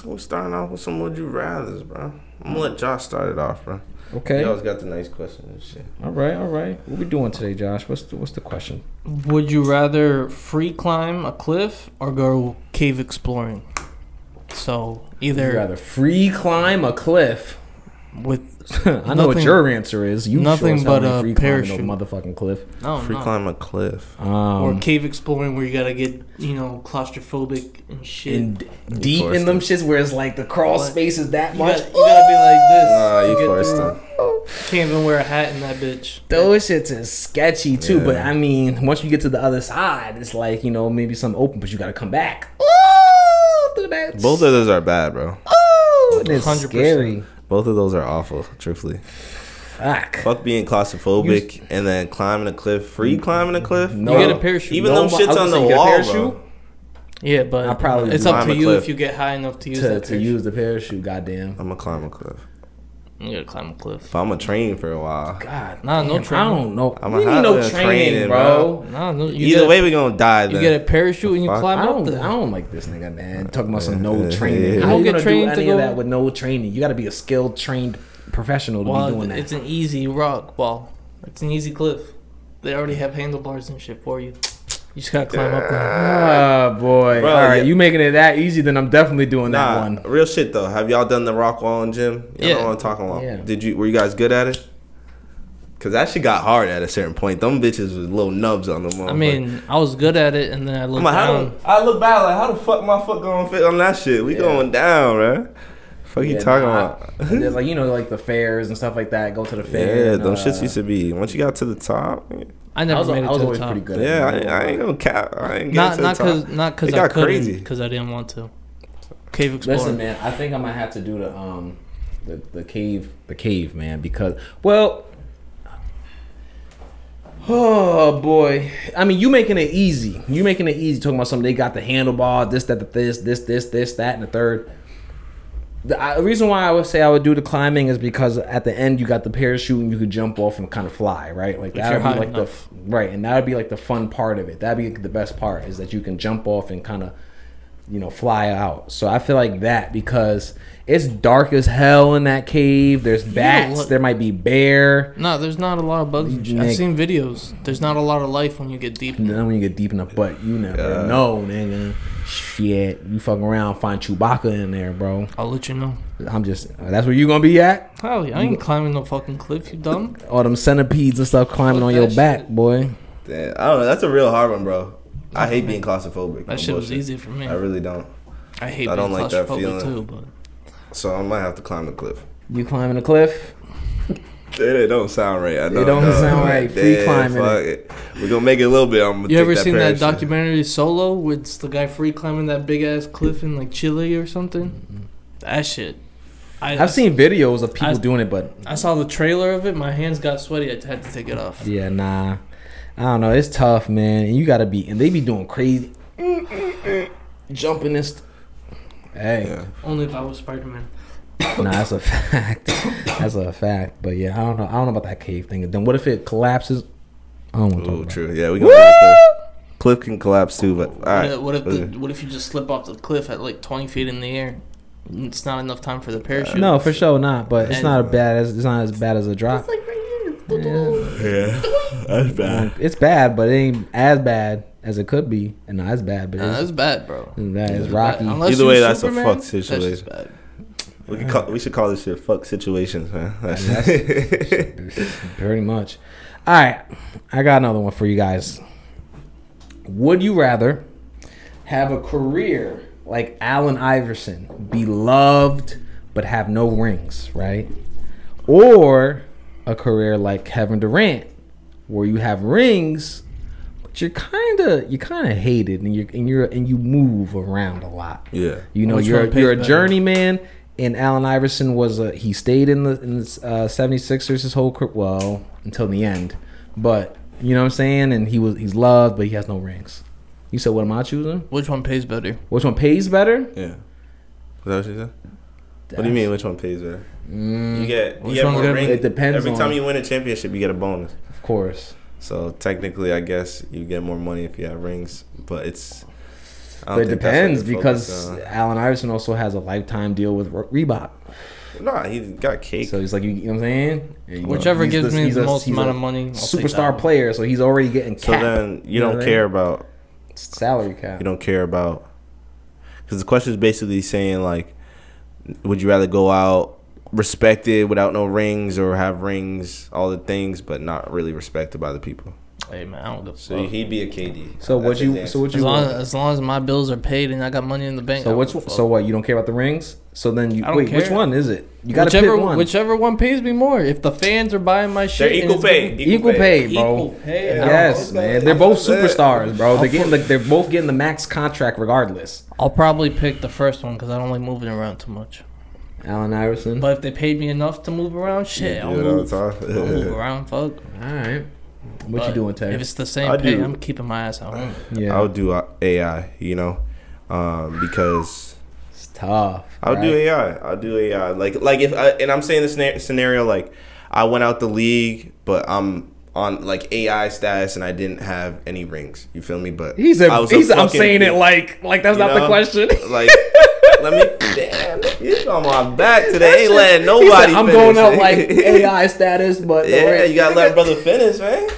We're starting off with some would you rather's, bro. I'm gonna let Josh start it off, bro. Okay. You always got the nice questions and shit. All right, all right. What we doing today, Josh? What's the what's the question? Would you rather free climb a cliff or go cave exploring? So Would you either rather free climb a cliff? With [laughs] I know what Nothing- your answer is. You nothing sure but a free climbing parachute. no motherfucking cliff. no, Free no. climb a cliff. or Um, cave exploring where you gotta get you know claustrophobic and shit. and deep in them shits where it's like the crawl What? space is that you, much. gotta, you gotta be like this. Nah, to you get forced through. them. Can't even wear a hat in that bitch. Those shits is sketchy too, but Yeah. I mean, once you get to the other side, it's like you know maybe some open, but you got to come back. Ooh, through that. Both of those are bad, bro. Ooh, and it's 100%. scary. Both of those are awful, truthfully. Fuck. Fuck being claustrophobic and then climbing a cliff. Free climbing a cliff? No. You get a parachute. Even No, them shits on the you wall, parachute? bro. Yeah, but I'll probably it's up to you cliff. if you get high enough to use To, that to use the parachute, goddamn. I'm gonna climb a cliff. You gotta climb a cliff. If I'm gonna train for a while. God, Nah, no damn, training. I don't know. I'ma we need no training, training, bro. Nah, no. You Either get, way, we gonna die. you get a parachute and you fuck? climb I up don't. there. I don't like this nigga, man. Talking about some no Yeah, [laughs] training. yeah. How You you get gonna do trained to any of go- that with no training? You got to be a skilled, trained professional to be doing that. it's an easy rock wall. It's an easy cliff. They already have handlebars and shit for you. You just gotta climb up there. Oh boy! Bro, All right, yeah. you making it that easy? Then I'm definitely doing that one. real shit though. Have y'all done the rock wall in gym? You Yeah. know what I'm talking about. Yeah. Did you? Were you guys good at it? Cause that shit got hard at a certain point. Them bitches was little nubs on them. I mean, I was good at it, and then I looked like, down. I look back like, how the fuck my foot gonna fit on that shit? We Yeah. going down, man. Fuck you talking nah, about? [laughs] like you know, like the fairs and stuff like that. Go to the Yeah, fair. and, them uh, shits used to be. Once you got to the top, I never was, made it I was to the top. pretty good. yeah, I, at it. I ain't gonna cap. I ain't Not getting not because not because I got couldn't because I didn't want to. Cave explorer. Listen, man, I think I might have to do the um the, the cave the cave man because well Oh boy. I mean you making it easy. You making it easy talking about something they got the handlebar, this, that, the this, this, this, this, that, and the third. The I, reason why I would say I would do the climbing is because at the end you got the parachute and you could jump off and kind of fly, right? Like that would be like enough. the right, and that would be like the fun part of it. That'd be the best part is that you can jump off and kind of you know, fly out. So I feel like that because it's dark as hell in that cave. There's bats. what? there might be bear. No, there's not a lot of bugs. and. I've seen videos. There's not a lot of life when you get deep. And then when you get deep enough, but you never Yeah. know, nigga. Shit, you fucking around, find Chewbacca in there, bro. I'll let you know. I'm just. That's where you gonna be at. Hell yeah, I ain't climbing no fucking cliff. You dumb? All them centipedes and stuff climbing Fuck on your that back, boy. Damn, I don't know. That's a real hard one, bro. I hate being claustrophobic. No That shit was easy for me. I really don't. I hate I don't being like that feeling. too, but So I might have to climb the cliff. You climbing a cliff? It, it don't sound right. I know. It don't no, sound right. like, Free damn, climbing fuck it. We're gonna make it a little bit. I'm gonna you take ever seen that parachute. documentary Solo with the guy free climbing that big ass cliff in like Chile or something? That shit. I, I've seen videos of people I- doing it, but I saw the trailer of it. My hands got sweaty. I had to take it off. Yeah, nah. I don't know. It's tough, man. And you gotta be, and they be doing crazy, jumping and. St- hey, Yeah. Only if I was Spider Man. [coughs] nah, that's a fact. that's a fact. But yeah, I don't know. I don't know about that cave thing. Then what if it collapses? I don't want to talk Ooh, about. true. Yeah, we gonna do the cliff. Cliff can collapse too, but all right. what if the, what if you just slip off the cliff at like twenty feet in the air? It's not enough time for the parachute. No, for sure not. But it's not a bad. As, it's not as bad as a drop. Yeah, that's bad. It's bad, but it ain't as bad as it could be, and not as bad. But Nah, it's, that's bad, bro. it's That's rocky. bad. Unless Either you're way, that's a Superman, fuck that's just situation. bad. We could call, we should call this shit fuck situations, man. [laughs] That's Pretty much. All right, I got another one for you guys. Would you rather have a career like Allen Iverson, be loved but have no rings, right? Or a career like Kevin Durant, where you have rings but you're kind of you kind of hated, and you're and you're and you move around a lot. Yeah. You know, you're you're a better? journeyman, and Allen Iverson was a he stayed in the in the uh, 76ers his whole career, well until the end, but you know what I'm saying, and he was he's loved, but he has no rings. You said, what am I choosing? Which one pays better? Which one pays better? Yeah. Is that what you said? What do you mean? Which one pays better? Mm, You get you get more rings. It depends Every on- time you win a championship, you get a bonus. Of course. So technically, I guess you get more money if you have rings, but it's. But it think that's what depends because focused uh, Allen Iverson also has a lifetime deal with Re- Reebok. on. nah, he got cake. So he's like, you, you know what I'm saying? You Whichever he's gives me he's the most amount of money. I'll Superstar player, so he's already getting so then you know don't what I care mean? about salary cap. you don't care about because the question is basically saying like, would you rather go out respected without no rings or have rings, all the things, but not really respected by the people? Hey man, I don't give a So fuck. he'd be a KD. So what That's you? answer. So what As you? long as, want? as long as my bills are paid and I got money in the bank. I So don't which? give a fuck. So what? You don't care about the rings? So then you I don't wait. Which care. one is it? You got to whichever pick one. whichever one pays me more. If the fans are buying my shit, They're and equal it's pay. giving- Equal pay, bro. Equal pay. I don't Yes, know. man. They're both I feel that. superstars, bro. They're getting the, they're both getting the max contract regardless. I'll probably pick the first one because I don't like moving around too much. Allen Iverson. But if they paid me enough to move around, shit, I'll do it all move. the I'll move [laughs] around, fuck. All right. What you But doing, Tay? If it's the same I pay, do. I'm keeping my ass at home. Yeah, I'll do uh, AI, you know, um, because it's tough. I'll do right? AI. I'll do AI. Like like if I, and I'm saying this scenar- scenario like I went out the league, but I'm on like AI status and I didn't have any rings. You feel me? But He's a, I was he's, I'm fucking- saying it like like that's you not the know? question. Like let me damn. He's on my back today. Ain't letting nobody. said, I'm going finish. out like AI status, but yeah, you gotta let brother finish, man.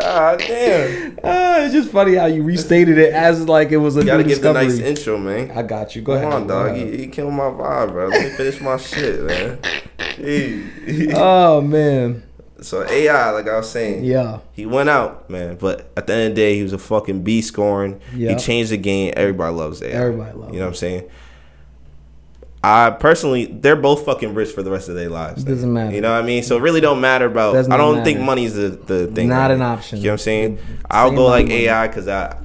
God damn. [laughs] Ah, it's just funny how you restated it as like it was a You gotta new give the nice intro, man. I got you. Go Come ahead. on, dog. You, you killed my vibe, bro. Let me finish my shit, man. [laughs] Jeez. Oh man, So AI, like I was saying, yeah. he went out, man. But at the end of the day, he was a fucking B scoring. Yeah. He changed the game. Everybody loves AI. Everybody loves You know what I'm saying? I personally, they're both fucking rich for the rest of their lives. Doesn't matter. You know what I mean? So it really don't matter about. Does I don't think money's the the thing. Not right? an option. You know what I'm saying? I'll go like money. AI because I.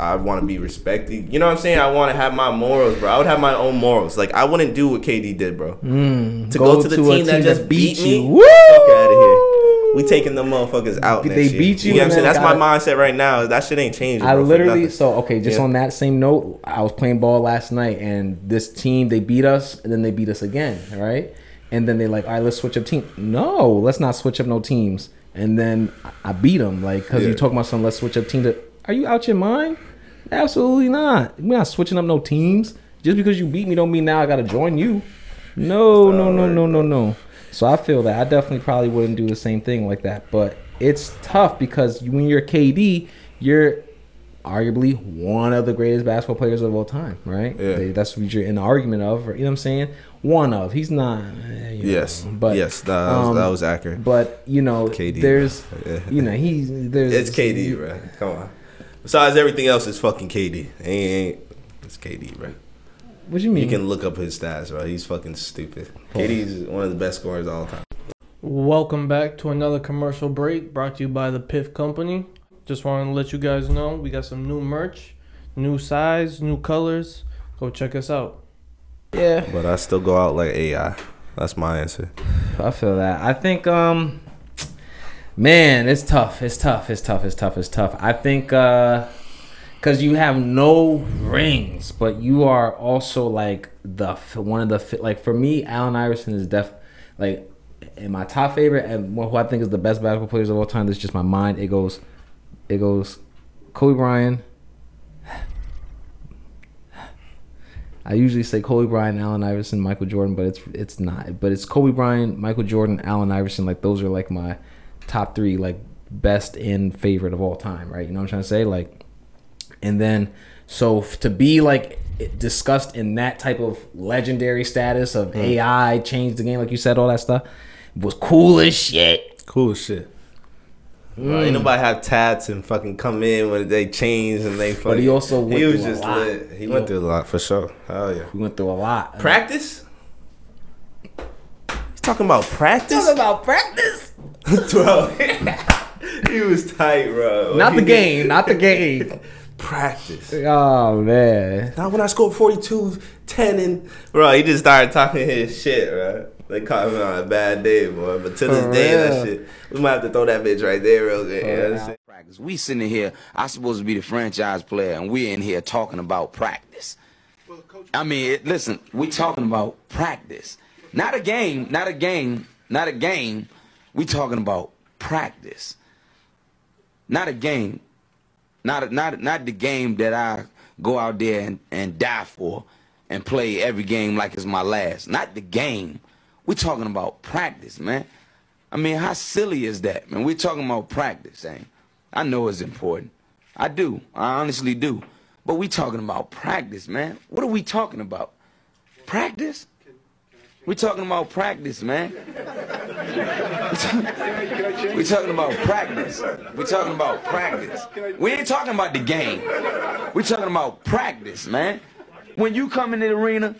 I want to be respected. You know what I'm saying? I want to have my morals, bro. I would have my own morals. Like I wouldn't do what KD did, bro. Mm, To go, to the team, that just beat, me. Woo! Fuck out of here. We taking them motherfuckers out. They next year. beat you You know what I'm saying? then That's my mindset right now. That shit ain't changing. I bro, literally so okay. Just Yeah. on that same note, I was playing ball last night, and this team they beat us, and then they beat us again, right? And then they like, all right, let's switch up team. No, let's not switch up no teams. And then I- I beat them, like, because you Yeah. talking about some. Let's switch up team. teams. Are you out your mind? Absolutely not. We're not switching up no teams. Just because you beat me don't mean now I gotta join you. No, no, no, no, no, no. So I feel that I definitely probably wouldn't do the same thing like that. But it's tough because when you're KD, you're arguably one of the greatest basketball players of all time, right? Yeah. They- That's what you're in the argument of. You know what I'm saying? One of. He's not. eh, you know, yes, but yes, that, was, um, that was accurate. But you know, KD, there's, yeah. you know, he's there's. It's KD, bro. Come on. Besides everything else, it's fucking KD. Ain't, ain't it's KD, bro. What you mean? You can look up his stats, bro. He's fucking stupid. KD's one of the best scorers of all time. Welcome back to another commercial break brought to you by the Piff Company. Just wanted to let you guys know we got some new merch, new size, new colors. Go check us out. yeah. But I still go out like AI. That's my answer. I feel that. I think um man, it's tough. It's tough. It's tough. It's tough. It's tough. I think uh cuz you have no rings, but you are also like the one of the like for me Allen Iverson is def like in my top favorite and who I think is the best basketball players of all time. This is just my mind. It goes it goes Kobe Bryant I usually say Kobe Bryant, Allen Iverson, Michael Jordan, but it's it's not. But it's Kobe Bryant, Michael Jordan, Allen Iverson. Like those are like my top three, like best and favorite of all time, right? You know what I'm trying to say? Like, and then so to be like discussed in that type of legendary status of mm. AI changed the game, like you said, all that stuff was cool as shit. Cool shit. Bro, ain't mm. nobody have tats and fucking come in when they change and they fucking. But he also went he was just lit. He He went through a lot for sure. Hell yeah. We went through a lot. Practice? He's talking about practice, Talking about practice. [laughs] Twelve. [laughs] he was tight, bro. Not the game, not the game. [laughs] Practice. Oh man. Not when I scored 42, 10, and bro, he just started talking his shit, bro. They caught me on a bad day, boy. But to this For day, that shit, we might have to throw that bitch right there, real good. You know what practice. We sitting here, I supposed to be the franchise player, and we're in here talking about practice. I mean, it, listen, we talking about practice, not a game, not a game, not a game. We talking about practice, not a game, not not not the game that I go out there and, and die for, and play every game like it's my last. Not the game. We're talking about practice, man. I mean, how silly is that, man? We're talking about practice, ain't? I know it's important. I do. I honestly do. But we talking about practice, man. What are we talking about? Practice? We talking about practice, man. We're talking about practice. We're talking about practice. We ain't talking about the game. We're talking about practice, man. When you come in the arena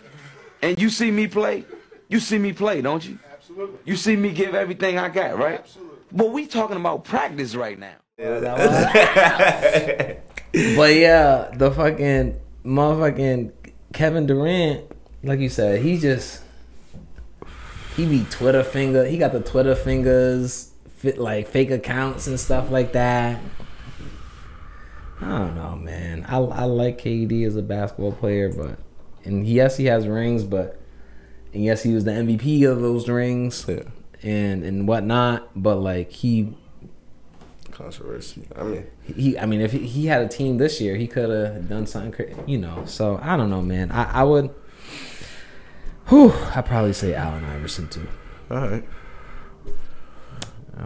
and you see me play, you see me play, don't you? Absolutely. You see me give everything I got, right? Absolutely. But we talking about practice right now. [laughs] But yeah, the fucking motherfucking Kevin Durant, like you said, he just he be Twitter finger. He got the Twitter fingers, fit like fake accounts and stuff like that. I don't know, man. I I like KD as a basketball player, but and yes, he has rings, but and yes, he was the MVP of those rings Yeah. and and whatnot. But like he Controversy. I mean, he I mean if he, he had a team this year, he could have done something you know. So I don't know, man. I I would whew, I'd probably say Allen Iverson too. all right.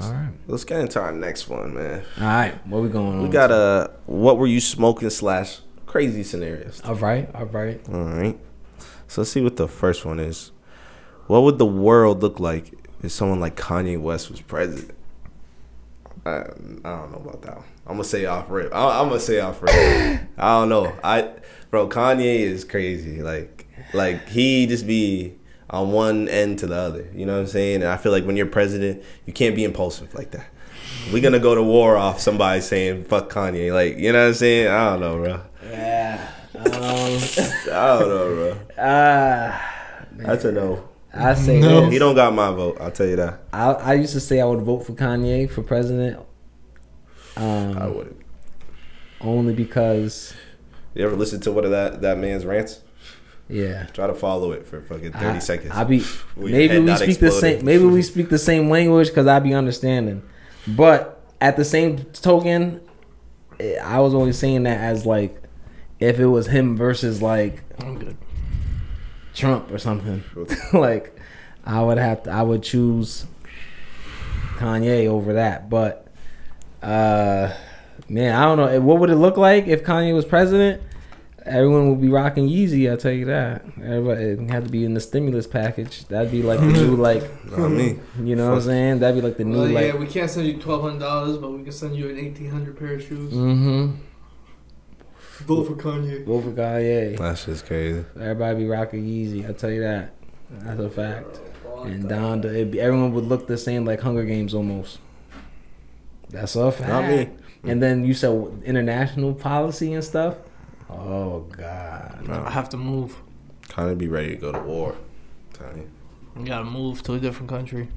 All right. Let's get into our next one, man. All right. What we going on? We got a what were you smoking slash crazy scenarios. All right. All right. All right. So let's see what the first one is. What would the world look like if someone like Kanye West was president? I, I don't know about that. One. I'm gonna say off rip. I, I'm gonna say off rip. [laughs] I don't know. I bro, Kanye is crazy. Like, like he just be on one end to the other. You know what I'm saying? And I feel like when you're president, you can't be impulsive like that. We're gonna go to war off somebody saying fuck Kanye. Like, you know what I'm saying? I don't know, bro. Yeah. Um, [laughs] I don't know, bro. uh, [laughs] That's a no. I say No. this. He don't got my vote. I'll tell you that. I I used to say I would vote for Kanye for president. I Um, wouldn't. only because You ever listen to one of that that man's rants? Yeah. Try to follow it for fucking thirty I, seconds. I be [laughs] maybe we speak the same maybe we [laughs] speak the same language because I be understanding, but at the same token, eh, I was only saying that as like if it was him versus like I'm good. Trump or something, [laughs] like I would have to I would choose Kanye over that, but uh man I don't know what would it look like if Kanye was president. Everyone would be rocking Yeezy. I'll tell you that. Everybody it had to be in the stimulus package. That'd be like the new [laughs] like, Not me. you know what I'm saying? That'd be like the new Well, yeah, like. we can't send you twelve hundred dollars, but we can send you an eighteen hundred pair of shoes. Mm-hmm. Vote for Kanye. Vote for Kanye. That's just crazy. Everybody be rocking Yeezy. I'll tell you that. That's a fact. And down to be, everyone would look the same like Hunger Games almost. That's a fact. Not me. And then you said international policy and stuff. Oh God. I have to move. Kind of be ready to go to war. Tell you. You gotta move to a different country.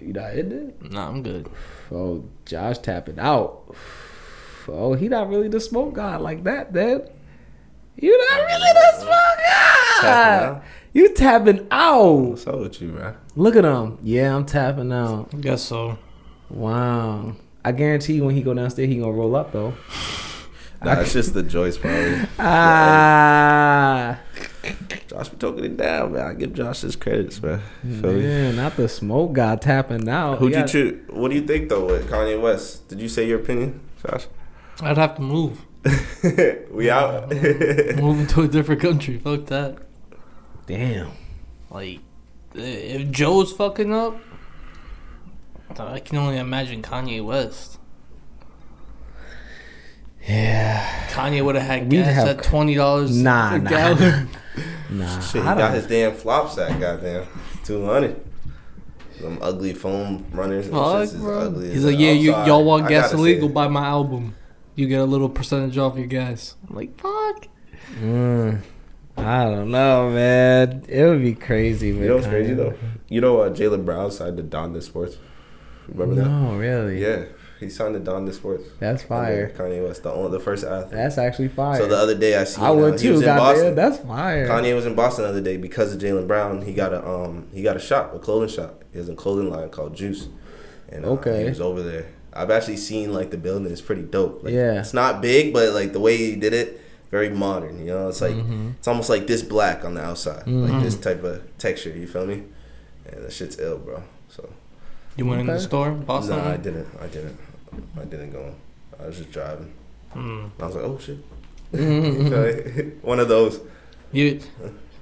You not hit it? Nah, I'm good. Oh, Josh tapping out. Oh, he not really the smoke god like that, then. You not really the smoke god. Tapping out? You tapping out. What's up with you, man? Look at him. Yeah, I'm tapping out. Guess so. Wow. I guarantee you when he go downstairs, he gonna roll up though. Nah, it's just the Joyce probably. [laughs] Ah, Josh be talking it down, man. I give Josh his credits, man. Feel me? not the smoke god tapping out. Who'd He you got- choose? What do you think though with Kanye West? Did you say your opinion, Josh? I'd have to move. [laughs] we out. [laughs] Moving to a different country. Fuck that. Damn. Like, if Joe's fucking up, I can only imagine Kanye West. Yeah. Kanye would have had We'd gas have- at twenty dollars Nah, a nah. gallon. [laughs] Nah. Shit, he I got don't- his damn flop sack, goddamn. 200. Them ugly foam runners. and Fuck, shits is bro. ugly He's as like, hell. yeah, I'm you, sorry. y'all want gotta gas say illegal? it. Buy my album. You get a little percentage off your gas. I'm like, fuck. Mm, I don't know, man. It would be crazy. Man. You know what's crazy though? You know uh, Jaylen Brown signed to Donda Sports. Remember that? No, really. Yeah, he signed to Donda Sports. That's Under fire. Kanye West, the only, the first athlete. That's actually fire. So the other day I seen I uh, would he was too. in Boston. Goddamn, that's fire. Kanye was in Boston the other day because of Jaylen Brown. He got a um he got a shop, a clothing shop. He has a clothing line called Juice, and uh, Okay. he was over there. I've actually seen like the building. It's pretty dope. Like, Yeah. it's not big, but like the way he did it, very modern. You know, it's like Mm-hmm. it's almost like this black on the outside, like this type of texture. You feel me? And that shit's ill, bro. So You went in the store, bought no, I didn't. I didn't. I didn't go. I was just driving. Mm. I was like, oh shit. [laughs] [laughs] You [laughs] feel? One of those. You,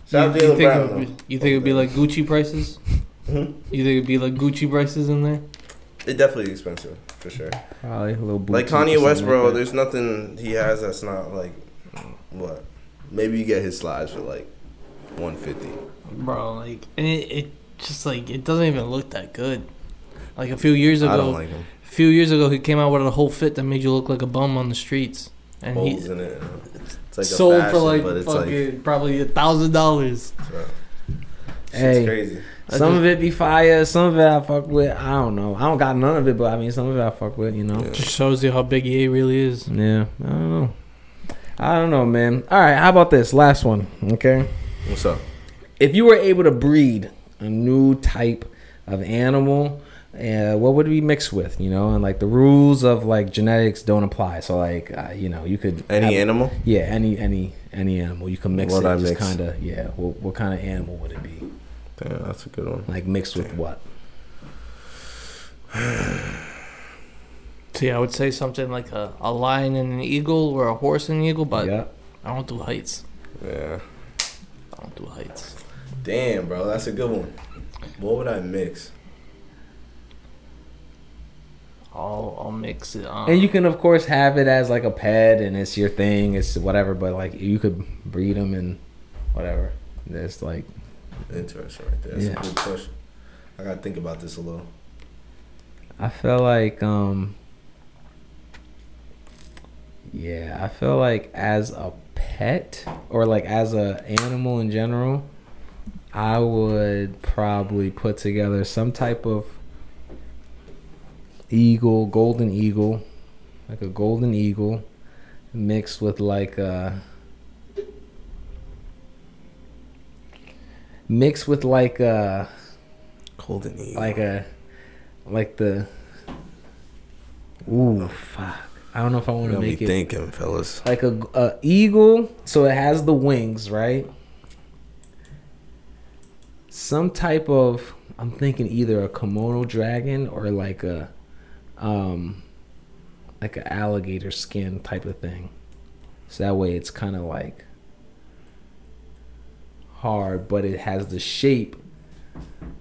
Shout you, you Jaylen think Brown. it, though. would- you think it'd be like Gucci prices? Mhm. You think it'd be like Gucci prices in there? It definitely expensive for sure. Probably a little Like boutique or Kanye West, bro. like there's nothing he has that's not like what. Maybe you get his slides for like 150. Bro, like, and it, it just like, it doesn't even look that good. Like a few years ago, I don't like him. A few years ago, he came out with a whole fit that made you look like a bum on the streets. And he Holes in it. It's like a sold fashion, for like but it's fucking like probably a thousand dollars. bro, shit's Hey. crazy. Some of it be fire. Some of it I fuck with. I don't know. I don't got none of it, but I mean, some of it I fuck with. You know. Yeah. Just shows you how big EA really is. Yeah. I don't know. I don't know, man. All right. How about this last one? Okay. What's up? If you were able to breed a new type of animal, uh, what would it be mixed with? You know, and like the rules of like genetics don't apply. So like, uh, you know, you could Any have- animal? Yeah, any any any animal you can mix What'd it. I just mix? kind of yeah. What, what kind of animal would it be? Damn, that's a good one. Like mixed with what? [sighs] See, I would say something like a, a lion and an eagle or a horse and an eagle, but yeah. I don't do heights. Yeah. I don't do heights. Damn, bro, that's a good one. What would I mix? I'll I'll mix it. Um, And you can of course have it as like a pet and it's your thing, it's whatever. But like you could breed them and whatever. There's like Interesting, right there. That's Yeah. a good question. I gotta think about this a little. I feel like um yeah, I feel like as a pet or like as a animal in general, I would probably put together some type of eagle, golden eagle, like a golden eagle mixed with like a mixed with like a Golden eagle. like a like the ooh oh. fuck i don't know if i want to make it thinking, fellas. like a, a eagle so it has the wings right some type of i'm thinking either a komodo dragon or like a um like an alligator skin type of thing so that way it's kind of like hard but it has the shape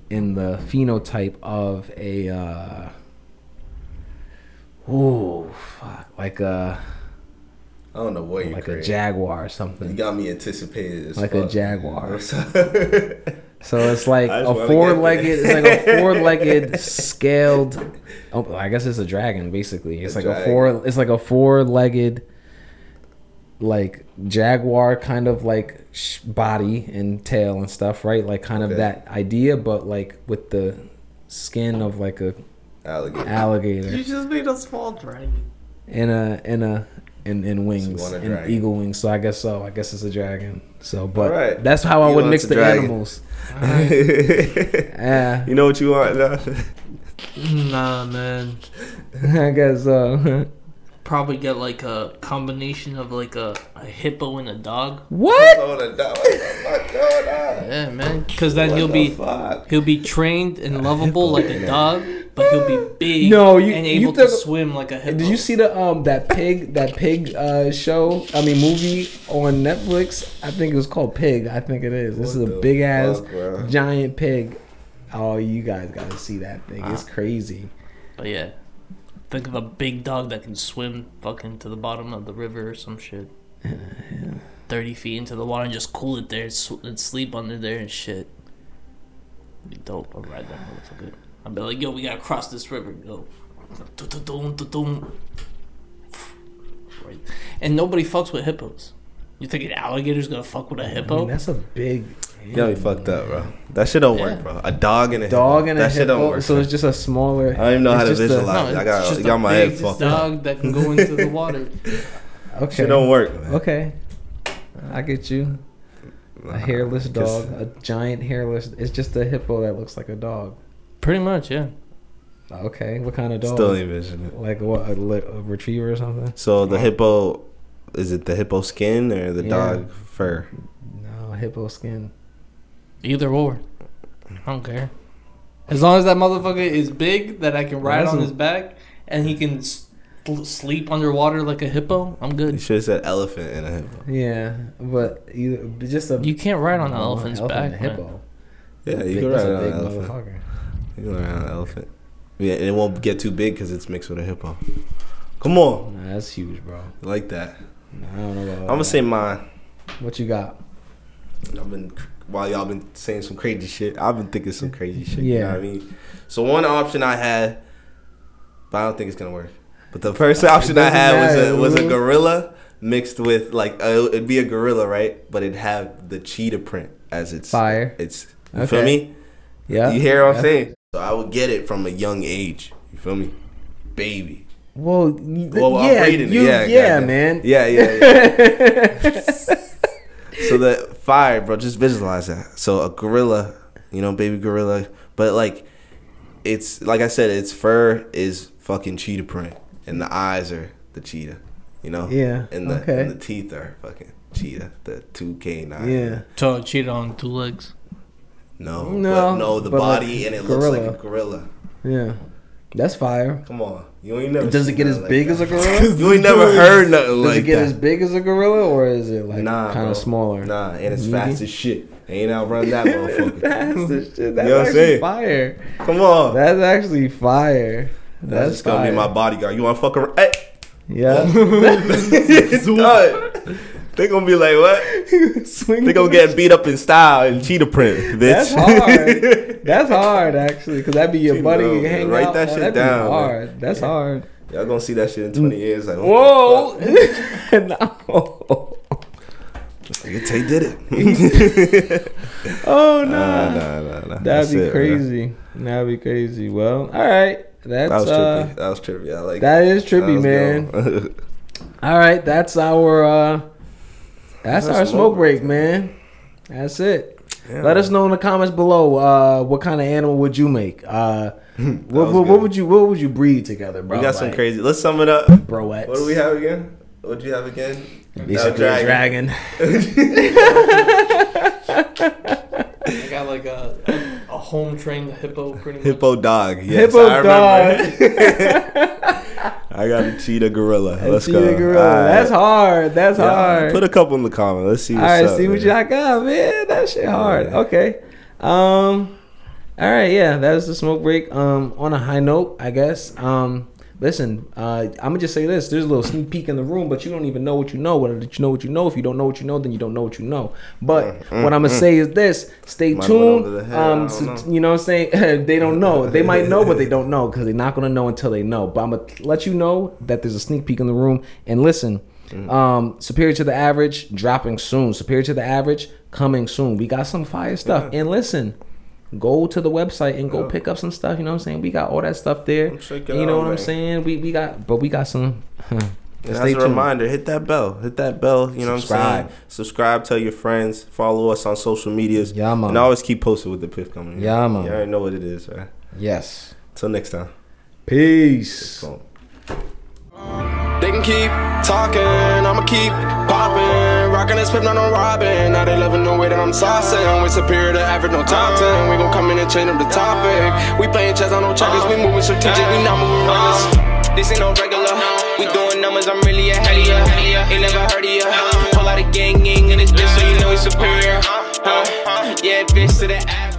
in the phenotype of a uh ooh fuck like a I don't know what you like a jaguar or something. You got me anticipated as Like a fuck. jaguar. [laughs] [laughs] so so it's like I a just wanna get four-legged it's like a [laughs] four-legged scaled oh i guess it's a dragon basically. It's A like a four it's like a four-legged like jaguar kind of like sh- body and tail and stuff right? Like kind of that idea but like with the skin of like a alligator. alligator. You just made a small dragon. in a in a in, in wings want a in dragon. eagle wings so i guess so i guess it's a dragon so but Alright. that's how i You would mix the dragon. animals [laughs] yeah you know what you want? No? Nah, man. [laughs] i guess so [laughs] Probably get like a combination of like a, a hippo and a dog. what Hold it down. What the fuck going on? Yeah, man. Because then What he'll the be fuck? he'll be trained and lovable like a dog, but he'll be [gasps] big No, you- and you able to took- swim like a hippo. did you see the um that pig that pig uh show i mean movie on netflix i think it was called pig i think it is this What is a the big ass bro? giant pig oh you guys gotta see that thing it's Ah. crazy But yeah, think of a big dog that can swim fucking to the bottom of the river or some shit. [laughs] Thirty feet into the water and just cool it there and, sleep under there and shit. Be dope. I'll ride that motherfucker. I'd be like, yo, we gotta cross this river. Go. Right. And nobody fucks with hippos. You think an alligator's gonna fuck with a hippo? mean, that's a big Yeah, we fucked up, bro. That shit don't Yeah. work, bro. A dog and a dog hippo. and a that shit don't hippo. work. So it's just a smaller. I don't even know how to it's just a- visualize. no, I got- it's just got a my head big fucked up. dog that can go into the [laughs] water. Okay. Shit don't work, man. Okay. I get you. A hairless dog, a giant hairless. It's just a hippo that looks like a dog. Pretty much, yeah. Okay, what kind of dog? Still ain't vision it. like what? A, a retriever or something? So the hippo, is it the hippo skin or the Yeah. dog fur? No, hippo skin. Either or. I don't care. As long as that motherfucker is big that I can ride on his back and he can s- sleep underwater like a hippo, I'm good. You should have said elephant and a hippo. Yeah, but either but just a You can't ride on an elephant's elephant back. and a man. hippo. Yeah, you can ride on an elephant. motherfucker. You can ride on an elephant. Yeah, and it won't get too big because it's mixed with a hippo. Come on, Nah, that's huge, bro. I like that. Nah, I don't know about I'm gonna say mine. what you got. I've been while y'all been saying some crazy shit. I've been thinking some crazy shit. You know Yeah. what I mean? So one option I had, but I don't think it's gonna work. But the first option I had was a was a gorilla mixed with like uh, it'd be a gorilla, right? But it'd have the cheetah print as its Fire. It's you feel me? Yeah, You hear what I'm saying? So I would get it from a young age. You feel me? Baby. Well, Well, I'm yeah, you, Yeah, yeah, goddamn. man. Yeah, yeah, yeah. [laughs] [laughs] so the fire, bro, just visualize that. So a gorilla, you know, baby gorilla, but like it's like I said, its fur is fucking cheetah print, and the eyes are the cheetah, you know. Yeah, And the okay. and the teeth are fucking cheetah, the two K nine. Yeah. So cheetah on two legs. No, No, but no, the but like body and it looks like a gorilla. Yeah. That's fire. Come on, you ain't never. Does it get as like big that. as a [laughs] gorilla? you ain't never heard nothing Does like that. Does it get that. as big as a gorilla or is it like nah, kind of smaller? Nah, and it's Medium? fast as shit. Ain't outrun that [laughs] motherfucker. That's the shit. That's you know what actually saying? fire. Come on. That's actually fire. That's, That's just gonna be my bodyguard. You wanna fuck around? Hey. Yeah. [laughs] They gonna be like, what? They gonna get [laughs] beat up in style and cheetah print, bitch. That's hard. [laughs] That's hard actually, cause that'd be your You buddy. you hang write out. that shit that'd down, man. hard. That's hard. Y'all gonna see that shit in 20 years. Like, Whoa! [laughs] No. Tay did it. Oh no. nah, nah, nah, nah. That'd That's be it, man. crazy. That'd be crazy. Well, all right. That's That was uh, trippy. That was trippy. I like that is that. trippy, was man. All right, that's our uh that's, That's our smoke smoke break, man. That's it. Yeah, Let us know in the comments below uh what kind of animal would you make? Uh [laughs] what, what, what would you what would you breed together, bro? We got some crazy. Let's sum it up. broettes. What do we have again? What do you have again? Basically Uh, a dragon. [laughs] [laughs] I got like a, a, a home trained hippo pretty much. Hippo dog. Yes, Hippo I remember. I got a cheetah gorilla. A Let's cheetah go. gorilla. Right. That's hard. That's Yeah, hard. Put a couple in the comment. Let's see All right, up. see what y'all got, man. That shit hard. Yeah. Okay. Um. All right, yeah, that was the smoke break. Um, on a high note, I guess. Um, listen, uh, I'm gonna just say this: there's a little sneak peek in the room, but you don't even know what you know. Whether you know what you know, if you don't know what you know, then you don't know what you know. But what I'm gonna say is this: stay Mm, Might have went over the tuned. Um, so- you know what I'm saying? [laughs] they don't know. They might know, but they don't know because they're not gonna know until they know. But I'm gonna let you know that there's a sneak peek in the room. And listen, Mm. um, superior to the average, dropping soon. Superior to the average, coming soon. We got some fire stuff. And listen, go to the website and go Yeah. pick up some stuff. You know what I'm saying? We got all that stuff there. Come check you know out, what I'm saying? We we got, but we got some. Huh. And as a reminder, hit that bell. Hit that bell. You know Subscribe. what I'm saying? Subscribe. Tell your friends. Follow us on social medias. Yeah, man. And always keep posted with the Piff coming. Yeah, man. You already know what it is, right? Yes. Till next time. Peace. They can keep talking, I'ma keep popping. Rocking this pip, not on robbing. Now they loving the way that I'm saucing. We superior to average, no top 10. We gon' come in and change up the topic. We playing chess on no checkers, we moving strategic, we not moving reckless. This ain't no regular. We doing numbers, I'm really ahead of. Ain't never heard of ya. Pull out a gang gang in this bitch, so you know we superior. Huh? Yeah, bitch to the average.